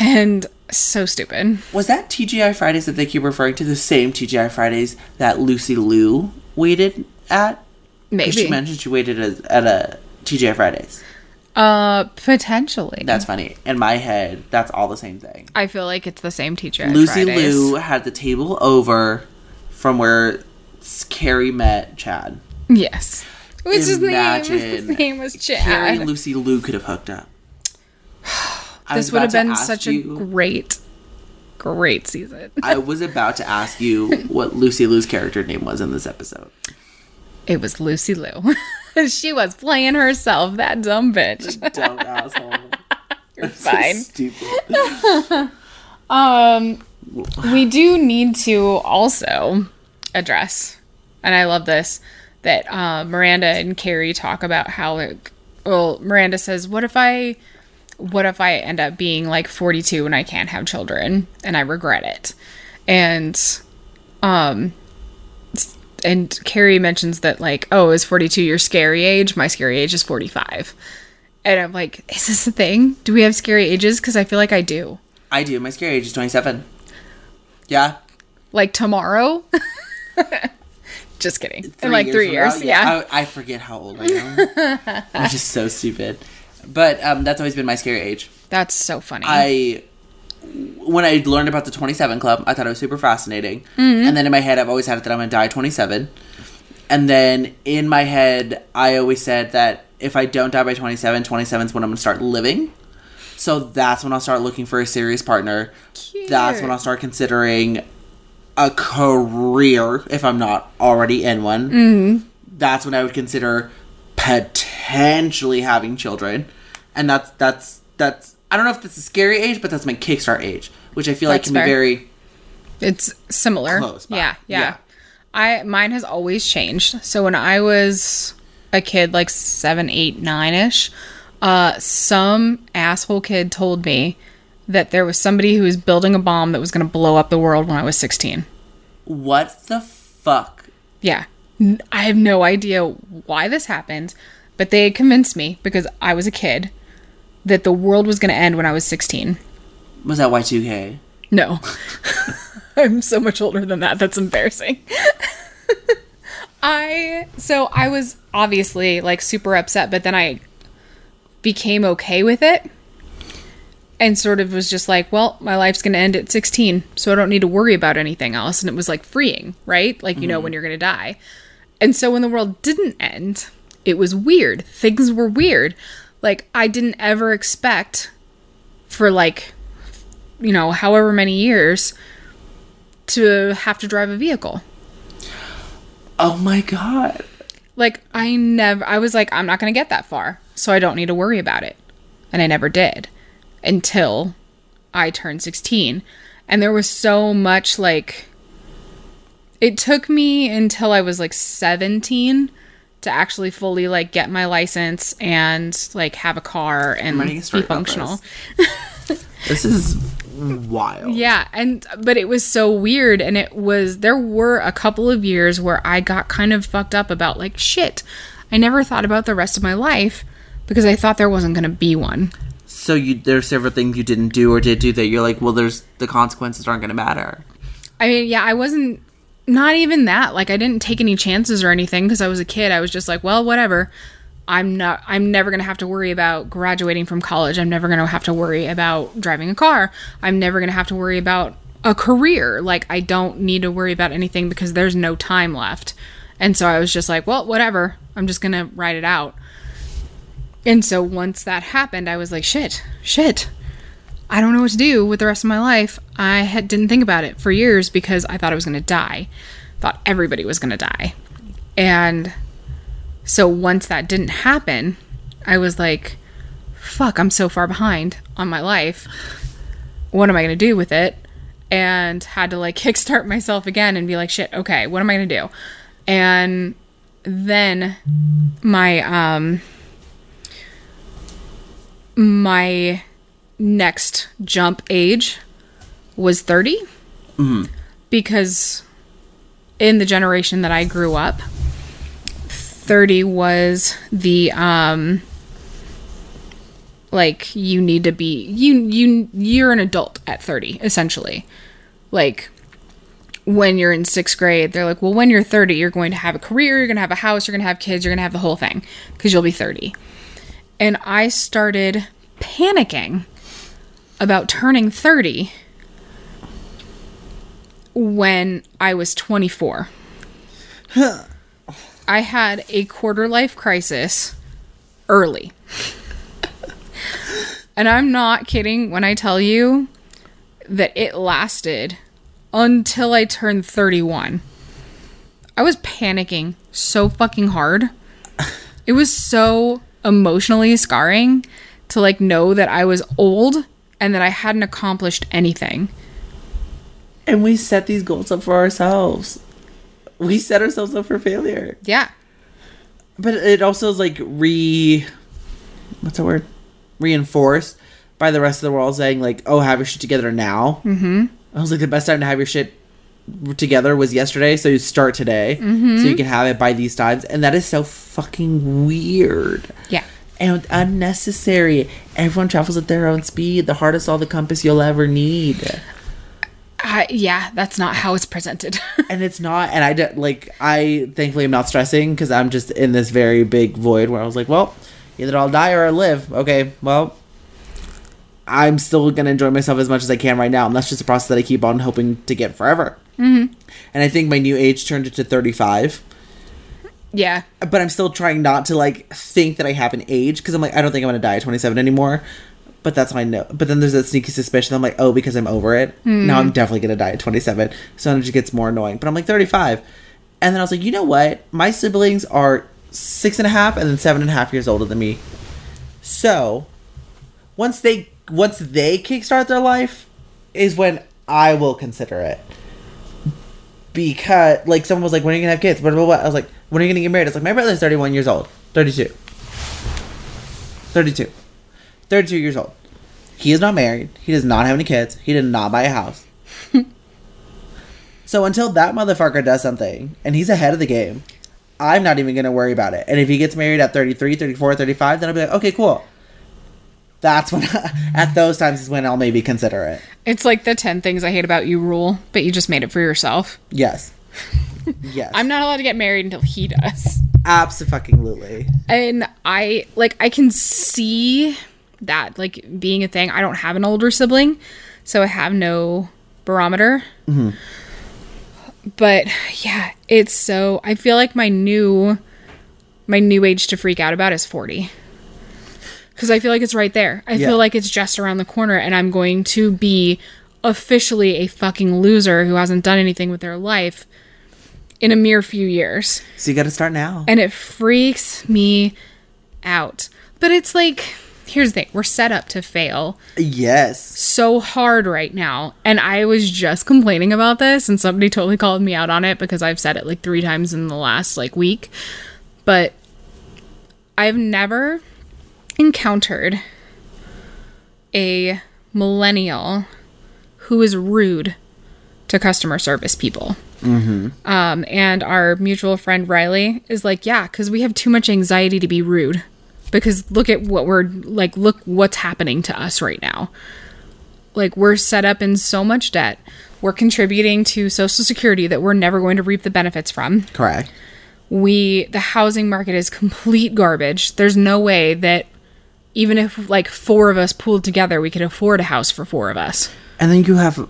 And so stupid. Was that TGI Fridays that they keep referring to the same TGI Fridays that Lucy Liu waited at? Maybe. She mentioned she waited at, at a TGI Fridays. Uh potentially. That's funny. In my head, that's all the same thing. I feel like it's the same teacher. Lucy Fridays. Liu had the table over from where Carrie met Chad. Yes. Which his name, Imagine his name was Carrie Chad. and Lucy Liu could have hooked up. This would have been such you- a great, great season. I was about to ask you what Lucy Liu's character name was in this episode. It was Lucy Liu. she was playing herself, that dumb bitch. Dumb asshole. You're fine. Stupid. Um, we do need to also address, and I love this, that uh, Miranda and Carrie talk about how it. Well, Miranda says, "What if I, what if I end up being like 42 and I can't have children and I regret it?" And, um, and Carrie mentions that like, "Oh, is 42 your scary age? My scary age is 45." And I'm like, "Is this a thing? Do we have scary ages? Because I feel like I do." I do. My scary age is 27. Yeah. like tomorrow. Just kidding. In like three years. now? Yeah. I, I forget how old I am. Which is so stupid. But um, that's always been my scary age. That's so funny. I when I learned about the 27 club, I thought it was super fascinating. Mm-hmm. And then in my head, I've always had it that I'm gonna die 27. And then in my head, I always said that if I don't die by 27, 27 is when I'm gonna start living. So that's when I'll start looking for a serious partner. That's when I'll start considering a career if I'm not already in one. Mm-hmm. That's when I would consider potentially having children, and that's that's that's I don't know if that's a scary age, but that's my kickstart age, which I feel like can fair. be very It's similar. Yeah, yeah, Yeah. I mine has always changed. So when I was a kid, like seven, eight, nine ish, uh, some asshole kid told me that there was somebody who was building a bomb that was going to blow up the world when I was sixteen. what the fuck. Yeah, I have no idea why this happened, but they convinced me because I was a kid that the world was going to end when I was sixteen. Was that Y2K? No. I'm so much older than that. That's embarrassing. I so I was obviously like super upset, but then I became okay with it and sort of was just like, well, my life's going to end at 16, so I don't need to worry about anything else and it was like freeing, right? Like you know when mm-hmm. you're going to die. And so when the world didn't end, it was weird. Things were weird. Like I didn't ever expect for like you know, however many years to have to drive a vehicle. Oh my god. Like I never I was like I'm not going to get that far, so I don't need to worry about it. And I never did until I turned 16. And there was so much like it took me until I was like 17 to actually fully like get my license and like have a car and be functional. This is wild. Yeah, and but it was so weird and it was there were a couple of years where I got kind of fucked up about like shit. I never thought about the rest of my life because I thought there wasn't going to be one. So you there's several things you didn't do or did do that you're like, well, there's the consequences aren't going to matter. I mean, yeah, I wasn't not even that. Like I didn't take any chances or anything because I was a kid. I was just like, well, whatever. I'm not I'm never going to have to worry about graduating from college. I'm never going to have to worry about driving a car. I'm never going to have to worry about a career. Like I don't need to worry about anything because there's no time left. And so I was just like, well, whatever. I'm just going to ride it out. And so once that happened, I was like, shit, shit. I don't know what to do with the rest of my life. I had, didn't think about it for years because I thought I was going to die. Thought everybody was going to die. And so once that didn't happen, I was like, fuck, I'm so far behind on my life. What am I going to do with it? And had to like kickstart myself again and be like, shit, okay, what am I going to do? And then my um my next jump age was 30 because in the generation that I grew up 30 was the um like you need to be you you you're an adult at 30 essentially. Like when you're in sixth grade they're like well when you're 30 you're going to have a career you're going to have a house you're going to have kids you're going to have the whole thing because you'll be 30 and I started panicking about turning 30 when I was 24. I had a quarter life crisis early. and I'm not kidding when I tell you that it lasted until I turned 31. I was panicking so fucking hard. It was so emotionally scarring to like know that I was old and that I hadn't accomplished anything. And we set these goals up for ourselves. We set ourselves up for failure. Yeah. But it also is like re what's the word? Reinforced by the rest of the world saying like, "Oh, have your shit together now." Mm-hmm. I was like, the best time to have your shit together was yesterday, so you start today, so you can have it by these times, and that is so fucking weird Yeah. And unnecessary. Everyone travels at their own speed. The hardest all the compass you'll ever need. I, yeah, that's not how it's presented. and it's not and i did like i thankfully am not stressing because i'm just in this very big void where i was like well either i'll die or i live okay well i'm still gonna enjoy myself as much as i can right now and that's just a process that i keep on hoping to get forever mm-hmm. and i think my new age turned it to 35 yeah. but i'm still trying not to like think that i have an age because i'm like i don't think i'm gonna die at 27 anymore but that's I know. But then there's that sneaky suspicion. I'm like, oh, because I'm over it. Now I'm hmm. definitely gonna die at 27. So then it just gets more annoying. But I'm like 35, and then I was like, you know what? My siblings are six and a half and then seven and a half years older than me. So once they once they kickstart their life, is when I will consider it. Because like someone was like, when are you gonna have kids? Blah, blah, blah. I was like, when are you gonna get married? It's like, my brother's 31 years old. 32. 32. 32 years old. He is not married. He does not have any kids. He did not buy a house. so until that motherfucker does something and he's ahead of the game, I'm not even going to worry about it. And if he gets married at 33, 34, 35, then I'll be like, okay, cool. That's when, at those times is when I'll maybe consider it. It's like the 10 things I hate about you rule, but you just made it for yourself. Yes. Yes. I'm not allowed to get married until he does. Absolutely. And I, like, I can see that, like, being a thing. I don't have an older sibling, so I have no barometer. Mm-hmm. But yeah, it's so, I feel like my new, my new age to freak out about is 40. Because I feel like it's right there. I Yeah. feel like it's just around the corner, and I'm going to be officially a fucking loser who hasn't done anything with their life in a mere few years. So you got to start now. And it freaks me out. But it's like, here's the thing we're set up to fail yes. so hard right now. And I was just complaining about this, and somebody totally called me out on it because I've said it like three times in the last like week. But I've never encountered a millennial who is rude to customer service people. Um, and our mutual friend Riley is like, yeah, because we have too much anxiety to be rude. Because look at what we're like, look what's happening to us right now. Like, we're set up in so much debt. We're contributing to Social Security that we're never going to reap the benefits from. Correct. We, the housing market is complete garbage. There's no way that even if like four of us pooled together, we could afford a house for four of us. And then you have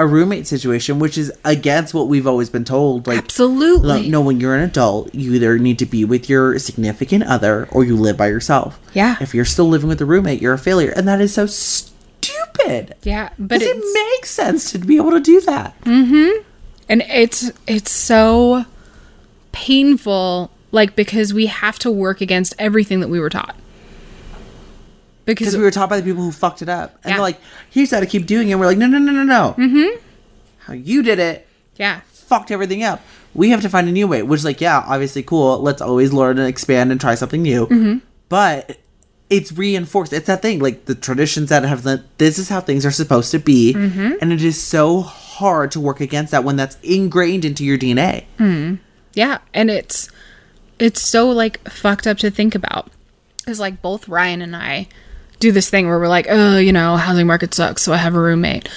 a roommate situation, which is against what we've always been told. Like, Absolutely. Look, no, when you're an adult, you either need to be with your significant other or you live by yourself. Yeah. If you're still living with a roommate, you're a failure. And that is so stupid. Yeah, but it makes sense to be able to do that. Mm hmm. And it's it's so painful like because we have to work against everything that we were taught because we were taught by the people who fucked it up. And Yeah. they're like, here's how to keep doing it. And we're like, no, no, no, no, no. Mm-hmm. How you did it yeah fucked everything up. We have to find a new way, which is like, yeah, obviously cool. Let's always learn and expand and try something new. Mm-hmm. But it's reinforced. It's that thing, like the traditions that have the this is how things are supposed to be, Mm-hmm. and it is so hard to work against that when that's ingrained into your DNA. yeah and it's it's so like fucked up to think about because like both ryan and i do this thing where we're like oh you know housing market sucks so i have a roommate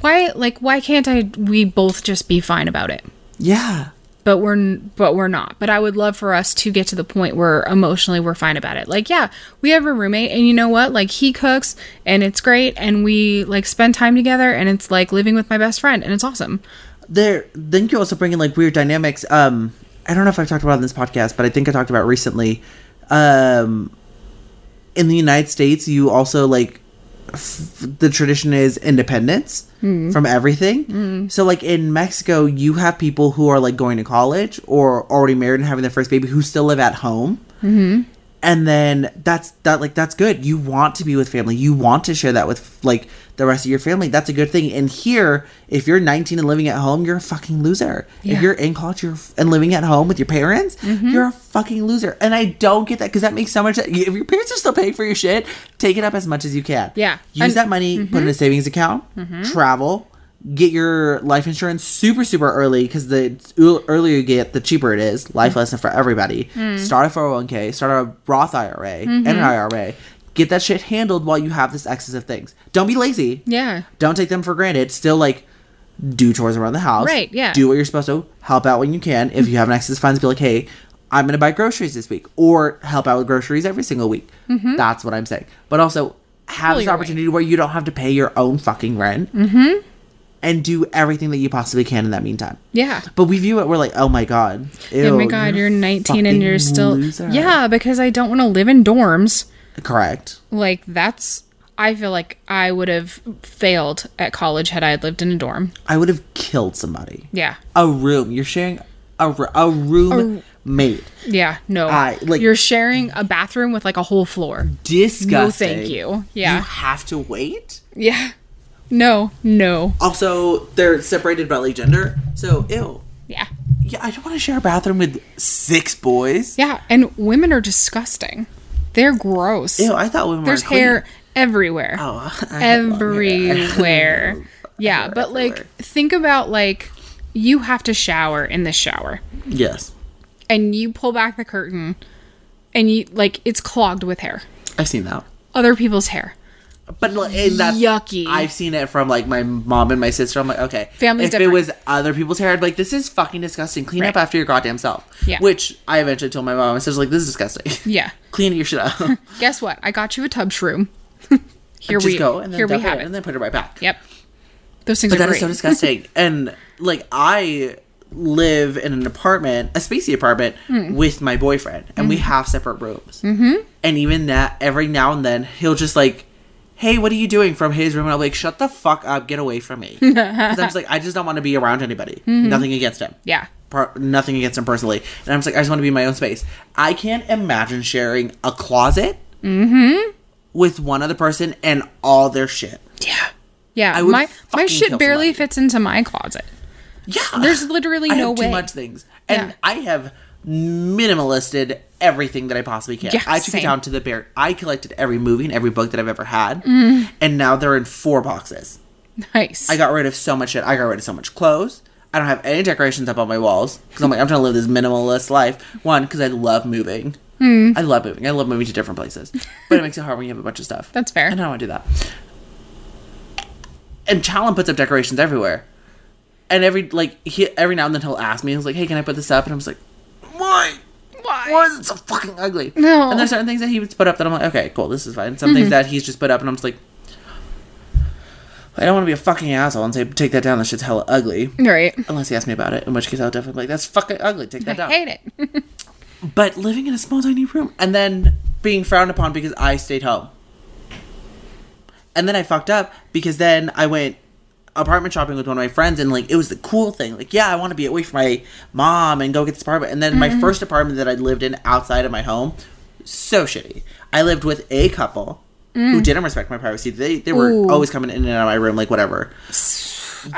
why like why can't i we both just be fine about it Yeah, but we're but we're not but i would love for us to get to the point where emotionally we're fine about it like yeah we have a roommate and you know what like he cooks and it's great and we like spend time together and it's like living with my best friend and it's awesome there. Then you also bring in like weird dynamics. Um, I don't know if I've talked about it in this podcast, but I think I talked about it recently. Um, in the United States, you also like f- the tradition is independence from everything. So, like in Mexico, you have people who are like going to college or already married and having their first baby who still live at home. Mm-hmm. And then that's that like that's good. You want to be with family. You want to share that with like the rest of your family. That's a good thing. And here, if you're 19 and living at home, you're a fucking loser. Yeah. If you're in college you're, and living at home with your parents, mm-hmm. you're a fucking loser. And I don't get that because that makes so much. If your parents are still paying for your shit, take it up as much as you can. Yeah. Use And- that money, put it in mm-hmm. a savings account, mm-hmm. travel, get your life insurance super super early because the earlier you get, the cheaper it is. Life lesson for everybody. Mm. Start a 401k, start a Roth IRA and an IRA. Get that shit handled while you have this excess of things. Don't be lazy. yeah Don't take them for granted. Still, like, do chores around the house. Right, yeah. Do what you're supposed to. Help out when you can. If you have an excess funds, be like, hey, I'm going to buy groceries this week, or help out with groceries every single week. That's what I'm saying. But also have Pull this opportunity where you don't have to pay your own fucking rent, mm-hmm. and do everything that you possibly can in that meantime. Yeah. But we view it, we're like, oh my god, oh my god, you're you're 19 and you're still loser. Yeah, because I don't want to live in dorms. Correct. Like that's I feel like I would have failed at college had I lived in a dorm. I would have killed somebody. Yeah. A room. You're sharing a, a room mate. Yeah, no. I- like- you're sharing a bathroom with like a whole floor. Disgusting. No, thank you. Yeah. You have to wait. Yeah. No, no. Also, they're separated by like gender. So, ew. Yeah. Yeah, I don't want to share a bathroom with six boys. Yeah, and women are disgusting. They're gross. Ew, I thought women There's were clean. Oh, hair everywhere. Oh, I have hair. everywhere. yeah, but like everywhere. think about like you have to shower in the shower Yes, and you pull back the curtain and you like it's clogged with hair. I've seen that. Other people's hair. But and that's Yucky. I've seen it from like my mom and my sister. I'm like, okay, Family's If different. it was other people's hair, I'd be like, this is fucking disgusting. Clean up after your goddamn self. Yeah. Which I eventually told my mom. I said, like, this is disgusting. Yeah. Clean your shit up. Guess what? I got you a tub shroom. here Just we go and then here we dump have it, it. and then put it right back. Yep. Those things But are that is great. so disgusting. and like I live in an apartment, a spacey apartment, Hmm. with my boyfriend, and we have separate rooms. Mm-hmm. And even that, every now and then, he'll just like, "Hey, what are you doing?" from his room, and I'll be like, "Shut the fuck up, get away from me." Because I'm just like, I just don't want to be around anybody. Mm-hmm. Nothing against him. yeah. Par- nothing against him personally. And I'm just like, I just want to be in my own space. I can't imagine sharing a closet Mm-hmm. with one other person and all their shit. Yeah. Yeah. My my shit barely somebody. fits into my closet. Yeah, There's literally I no way. too much things, and Yeah. I have minimalisted everything that I possibly can. Yeah, I took same. it down to the bare. I collected every movie and every book that I've ever had, Mm-hmm. and now they're in four boxes. Nice. I got rid of so much shit. I got rid of so much clothes. I don't have any decorations up on my walls because I'm like I'm trying to live this minimalist life. One, because I love moving. Hmm. I love moving. I love moving to different places, but it makes it hard when you have a bunch of stuff. That's fair. And I don't want to do that. And Challen puts up decorations everywhere, and every like he every now and then he'll ask me, he's like, "Hey, can I put this up?" And I'm just like, "Why? Why? Why it so fucking ugly?" No. And there's certain things that he would put up that I'm like, "Okay, cool, this is fine." Some things mm-hmm. that he's just put up, and I'm just like. I don't want to be a fucking asshole and say take that down. That shit's hella ugly. Right. Unless he asks me about it, in which case I'll definitely be like, "That's fucking ugly. Take I that down." I hate it. But living in a small tiny room and then being frowned upon because I stayed home. And then I fucked up because then I went apartment shopping with one of my friends and like it was the cool thing. Like, yeah, I want to be away from my mom and go get this apartment. And then my first apartment that I lived in outside of my home, so shitty. I lived with a couple who didn't respect my privacy. They they were Ooh. always coming in and out of my room like whatever.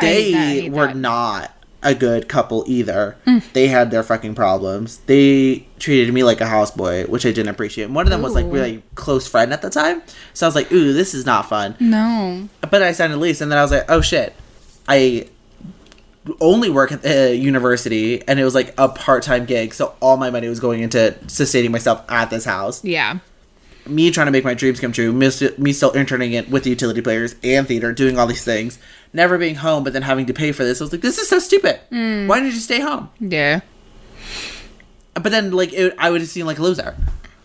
They were that. not a good couple either. Mm. They had their fucking problems. They treated me like a houseboy, which I didn't appreciate. One of them was like really close friend at the time, so I was like, "Ooh, this is not fun." No. But I signed a lease, and then I was like, "Oh shit, I only work at the university, and it was like a part time gig, so all my money was going into sustaining myself at this house." Yeah. me trying to make my dreams come true, me, st- me still interning it with the utility players and theater, doing all these things, never being home, but then having to pay for this. I was like, this is so stupid. Mm. Why didn't you stay home? Yeah. But then, like, it, I would have seemed like a loser.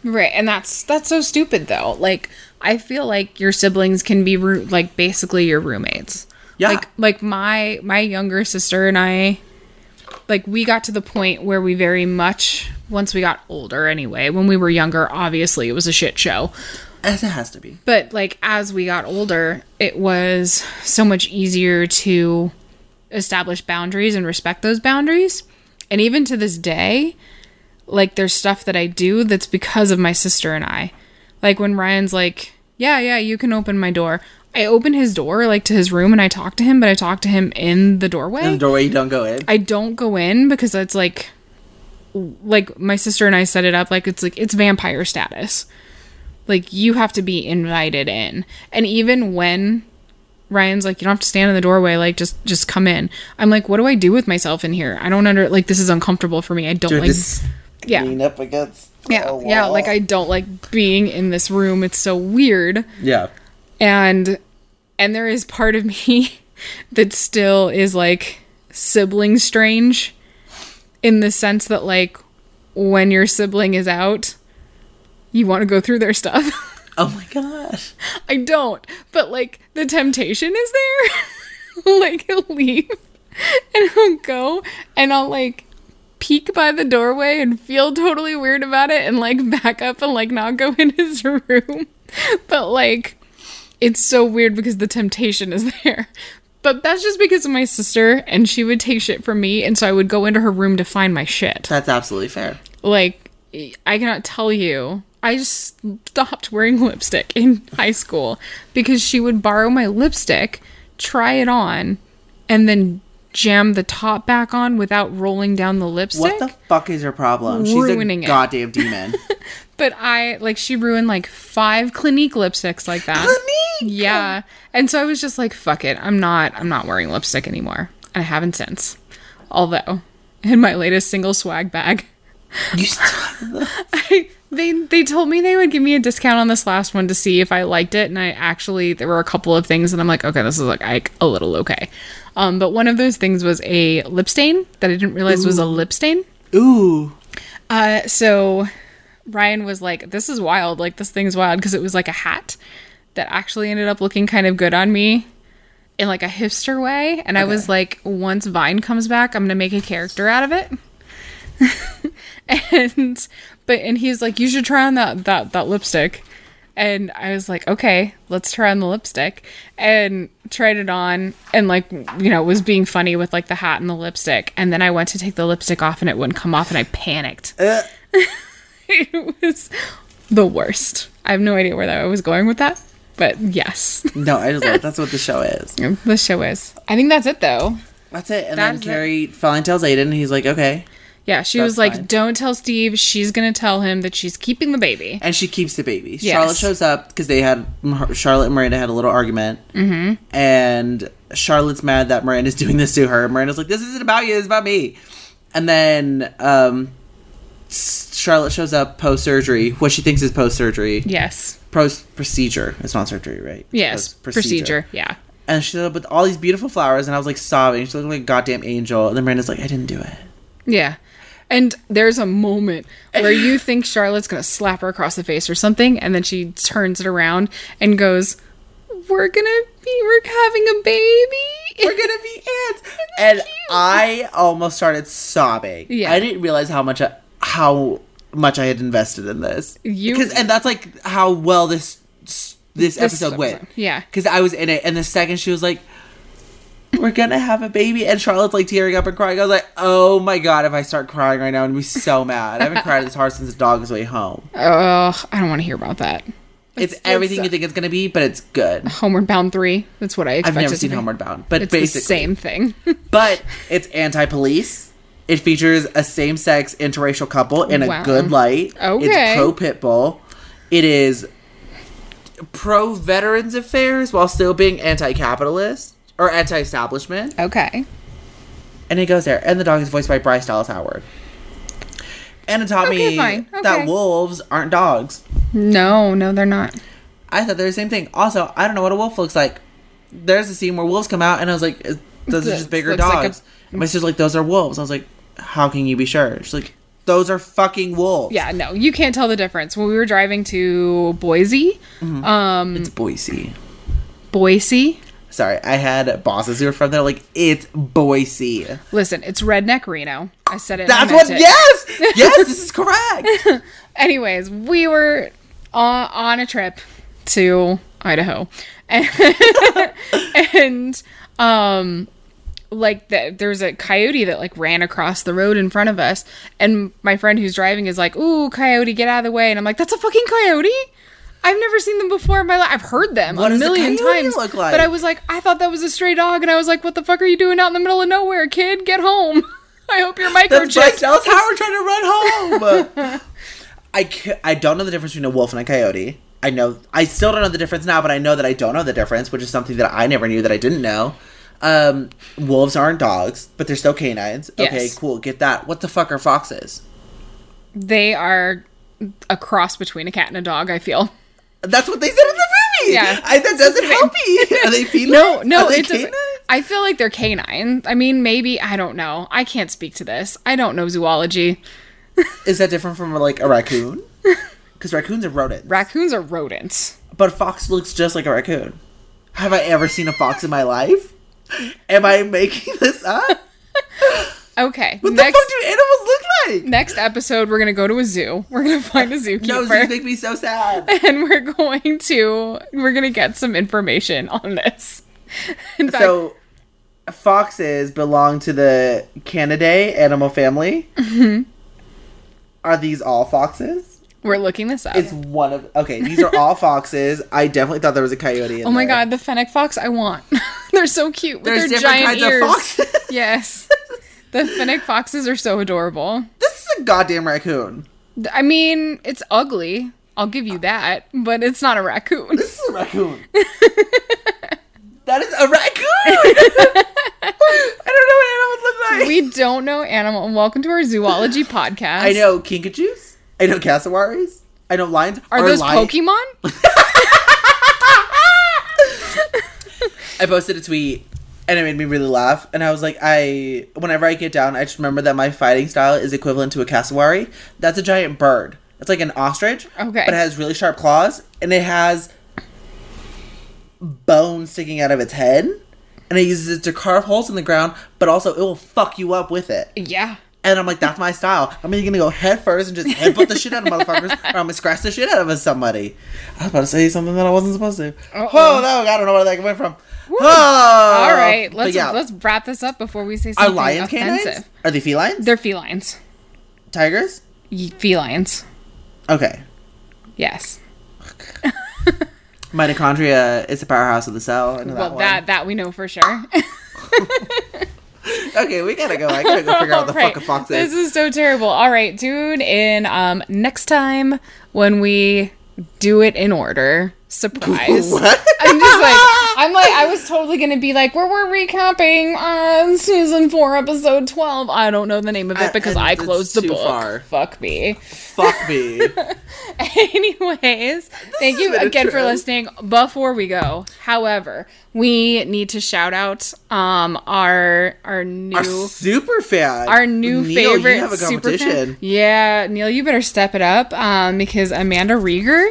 Right, and that's that's so stupid though. Like I feel like your siblings can be roo- like basically your roommates. Yeah. Like like my my younger sister and I like we got to the point where we very much once we got older anyway. When we were younger, obviously it was a shit show. As it has to be. But like as we got older, it was so much easier to establish boundaries and respect those boundaries. And even to this day, like there's stuff that I do that's because of my sister and I. Like when Ryan's like, "Yeah, yeah, you can open my door." I open his door like to his room and I talk to him, but I talk to him in the doorway. In the doorway, you don't go in. I don't go in because it's like like my sister and I set it up like it's like it's vampire status. Like you have to be invited in. And even when Ryan's like you don't have to stand in the doorway like just just come in. I'm like what do I do with myself in here? I don't under like this is uncomfortable for me. I don't like yeah. lean up against. Yeah. Yeah, like I don't like being in this room. It's so weird Yeah. and and there is part of me that still is like sibling strange in the sense that like when your sibling is out, you want to go through their stuff. Oh my gosh. I don't, but like the temptation is there. like he'll leave and he'll go and I'll like peek by the doorway and feel totally weird about it and like back up and like not go in his room. But like it's so weird because the temptation is there. But that's just because of my sister and she would take shit from me and so I would go into her room to find my shit. That's absolutely fair. Like I cannot tell you. I just stopped wearing lipstick in high school because she would borrow my lipstick, try it on, and then jam the top back on without rolling down the lipstick. What the fuck is her problem? Ruining She's it. a goddamn demon. But I like she ruined like five Clinique lipsticks like that. Clinique! Yeah. And so I was just like, fuck it. I'm not I'm not wearing lipstick anymore. And I haven't since. Although, in my latest single swag bag, you still I, they they told me they would give me a discount on this last one to see if I liked it, and I actually there were a couple of things, and I'm like, okay, this is like, like a little okay. Um, but one of those things was a lip stain that I didn't realize was a lip stain. Ooh. Uh, so Ryan was like, "This is wild. Like this thing's wild because it was like a hat that actually ended up looking kind of good on me." In like a hipster way, and I was like, once Vine comes back, I'm gonna make a character out of it. and but and he's like you should try on that that that lipstick and i was like okay let's try on the lipstick and tried it on and like you know was being funny with like the hat and the lipstick and then i went to take the lipstick off and it wouldn't come off and i panicked Uh, it was the worst i have no idea where that I was going with that but yes no, I just love. That's what the show is. the show is i think that's it though That's it. And then it. Carrie finally tells Aiden, and he's like, okay. Yeah she That's was like fine. don't tell steve she's gonna tell him that she's keeping the baby And she keeps the baby. Yes. Charlotte shows up because they had Charlotte and Miranda had a little argument, mm-hmm. and Charlotte's mad that Miranda's doing this to her. Miranda's like, "This isn't about you. It's about me." And then um, Charlotte shows up post surgery, what she thinks is post surgery, yes post procedure. It's not surgery, right? yes Post procedure yeah And she showed up with all these beautiful flowers, and I was like sobbing. She looked like a goddamn angel. And then Miranda's like, "I didn't do it." Yeah. And there's a moment where you think Charlotte's going to slap her across the face or something, and then she turns it around and goes, We're going to be, we're having a baby. we're gonna be aunts and i almost started sobbing Yeah. i didn't realize how much I, how much i had invested in this You- because and that's like how well this this, episode episode, went yeah. because i was in it and the second she was like we're gonna have a baby and charlotte's like tearing up and crying i was like oh my god if i start crying right now i'm gonna be so mad i haven't cried this hard since the Dog's Way Home Ugh, I don't want to hear about that. it's, It's- everything it's, you think it's gonna be but it's good Homeward Bound 3. That's what I i've never seen be. homeward bound but It's basically the same thing. but it's anti-police. It features a same-sex interracial couple in a good light. Okay. It's pro pitbull. It is pro veterans affairs while still being anti-capitalist or anti-establishment. okay. And it goes there. And the dog is voiced by Bryce Dallas Howard. And it taught Okay, me fine. that wolves aren't dogs. No, no, they're not. I thought they're the same thing. Also, I don't know what a wolf looks like. There's a scene where wolves come out, and I was like, "Those are just bigger looks like a- dogs." My sister's like, "Those are wolves." I was like, "How can you be sure?" She's like, "Those are fucking wolves." Yeah, no, you can't tell the difference. When we were driving to Boise, um, it's Boise. Boise, Sorry, I had bosses who were from there. Like, it's Boise. listen, it's redneck Reno. I said it. That's what. it. Yes, yes, this is correct. anyways, we were on, on a trip to Idaho, and, and um, like the, there's a coyote that like ran across the road in front of us, and my friend who's driving is like, "Ooh, coyote, get out of the way!" And I'm like, "That's a fucking coyote." I've never seen them before in my life. I've heard them What a a million coyote times, look like? but I was like, I thought that was a stray dog, and I was like, "What the fuck are you doing out in the middle of nowhere, kid? Get home!" I hope you're That's Bryce microchipped. Howard trying to run home. I ca- I don't know the difference between a wolf and a coyote. I know I still don't know the difference now, but I know that I don't know the difference, which is something that I never knew that I didn't know. Um, wolves aren't dogs, but they're still canines. Okay, cool. Get that. What the fuck are foxes? they are a cross between a cat and a dog. I feel. That's what they said in the movie. Yeah. I, that doesn't help me. Are they feline? No, no, Are they it doesn't. I feel like they're canine. I mean, maybe I don't know. I can't speak to this. I don't know zoology. Is that different from like a raccoon? Because raccoons are rodents. Raccoons are rodents. But a fox looks just like a raccoon. Have I ever seen a fox in my life? Am I making this up? Okay. What next the fuck do animals look like? next episode, we're gonna go to a zoo. We're gonna find a zookeeper. No, zoos make me so sad. and we're going to we're gonna get some information on this. In fact, So, foxes belong to the Canidae animal family. Mm-hmm. Are these all foxes? we're looking this up. It's one of. Okay, these are all foxes. I definitely thought there was a coyote. In oh my there. god, the fennec fox I want. They're so cute with There's their different giant kinds ears. yes. The fennec foxes are so adorable. this is a goddamn raccoon. I mean, it's ugly. I'll give you that, but it's not a raccoon. This is a raccoon. that is a raccoon. I don't know what animals look like. we don't know animal. Welcome to our zoology podcast. I know kinkajous. I know cassowaries. I know lions. Are Or those Pokemon? I posted a tweet and it made me really laugh. And I was like, I whenever I get down, I just remember that my fighting style is equivalent to a cassowary. That's a giant bird. It's like an ostrich. Okay. But it has really sharp claws and it has bones sticking out of its head. And it uses it to carve holes in the ground, but also it will fuck you up with it. Yeah. And I'm like, that's my style. I'm either gonna go head first and just headbutt the shit out of motherfuckers, or I'm gonna scratch the shit out of somebody. I was about to say something that I wasn't supposed to. Uh-oh. Oh no, I don't know where that went from. Oh, All right, let's yeah, let's wrap this up before we say are something lions offensive. canines? Are they felines? They're felines. tigers. Felines. Okay. Yes. Mitochondria is the powerhouse of the cell. Well, that, that that we know for sure. Okay, we gotta go. I gotta go figure out what the Right. fuck a fox is. This is. is so terrible. All right, tune in um next time when we do it in order. Surprise. What? I'm just like I'm like I was totally gonna be like where we're recapping on season four episode twelve. I don't know the name of it because and I closed the book. far. Fuck me. Fuck me. Anyways, thank you has been a again for listening. Before we go, however, we need to shout out um our our new Our super fan. our new Neil, favorite You have a super fan. Yeah, Neil, you better step it up um, because Amanda Rieger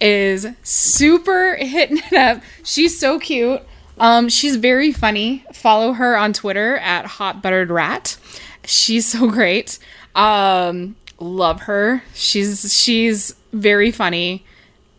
is super hitting it up. She's so cute. Um, she's very funny. Follow her on Twitter at Hot Buttered Rat. She's so great. Um, love her. She's she's very funny.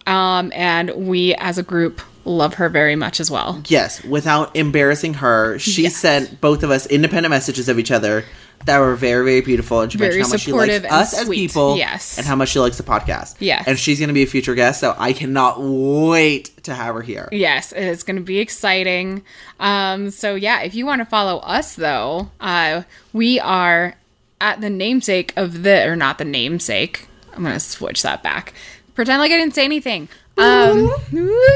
Um, and we as a group love her very much as well. Yes, without embarrassing her, she Yes. sent both of us independent messages of each other that were very, very beautiful. And she Very mentioned how much she likes us as people, Yes. and how much she likes the podcast. Yes. and she's going to be a future guest, so I cannot wait to have her here. Yes, it's going to be exciting. Um, so yeah, if you want to follow us though, uh, we are at the namesake of the or not the namesake. I'm gonna switch that back. Pretend like I didn't say anything. Um,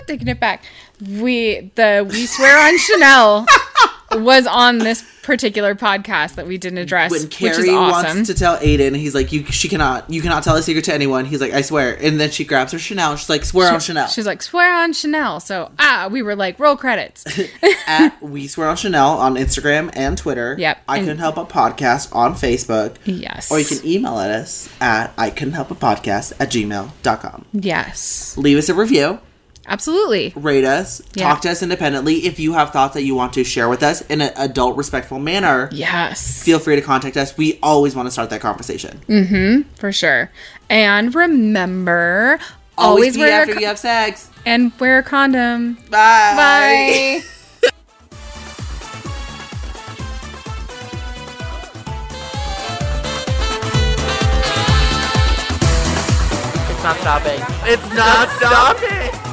taking it back. We the we swear on Chanel was on this particular podcast that we didn't address, When which is Carrie awesome. wants to tell Aidan, he's like, "You, she cannot, you cannot tell a secret to anyone." He's like, "I swear," and then she grabs her Chanel. She's like, "Swear on Chanel." She's like, swear on Chanel. So ah, we were like, roll credits. At We Swear on Chanel on Instagram and Twitter. Yep, I couldn't help a podcast on Facebook. yes. Or you can email at us at I couldn't help a podcast at gmail.com. Yes. Leave us a review, Absolutely. rate us, Yeah. talk to us independently. If you have thoughts that you want to share with us in an adult, respectful manner, Yes. feel free to contact us. We always want to start that conversation. Mm-hmm. for sure. And remember, Always, always, be wear after a, you have sex. and wear a condom. Bye. Bye. It's not stopping. It's not stopping.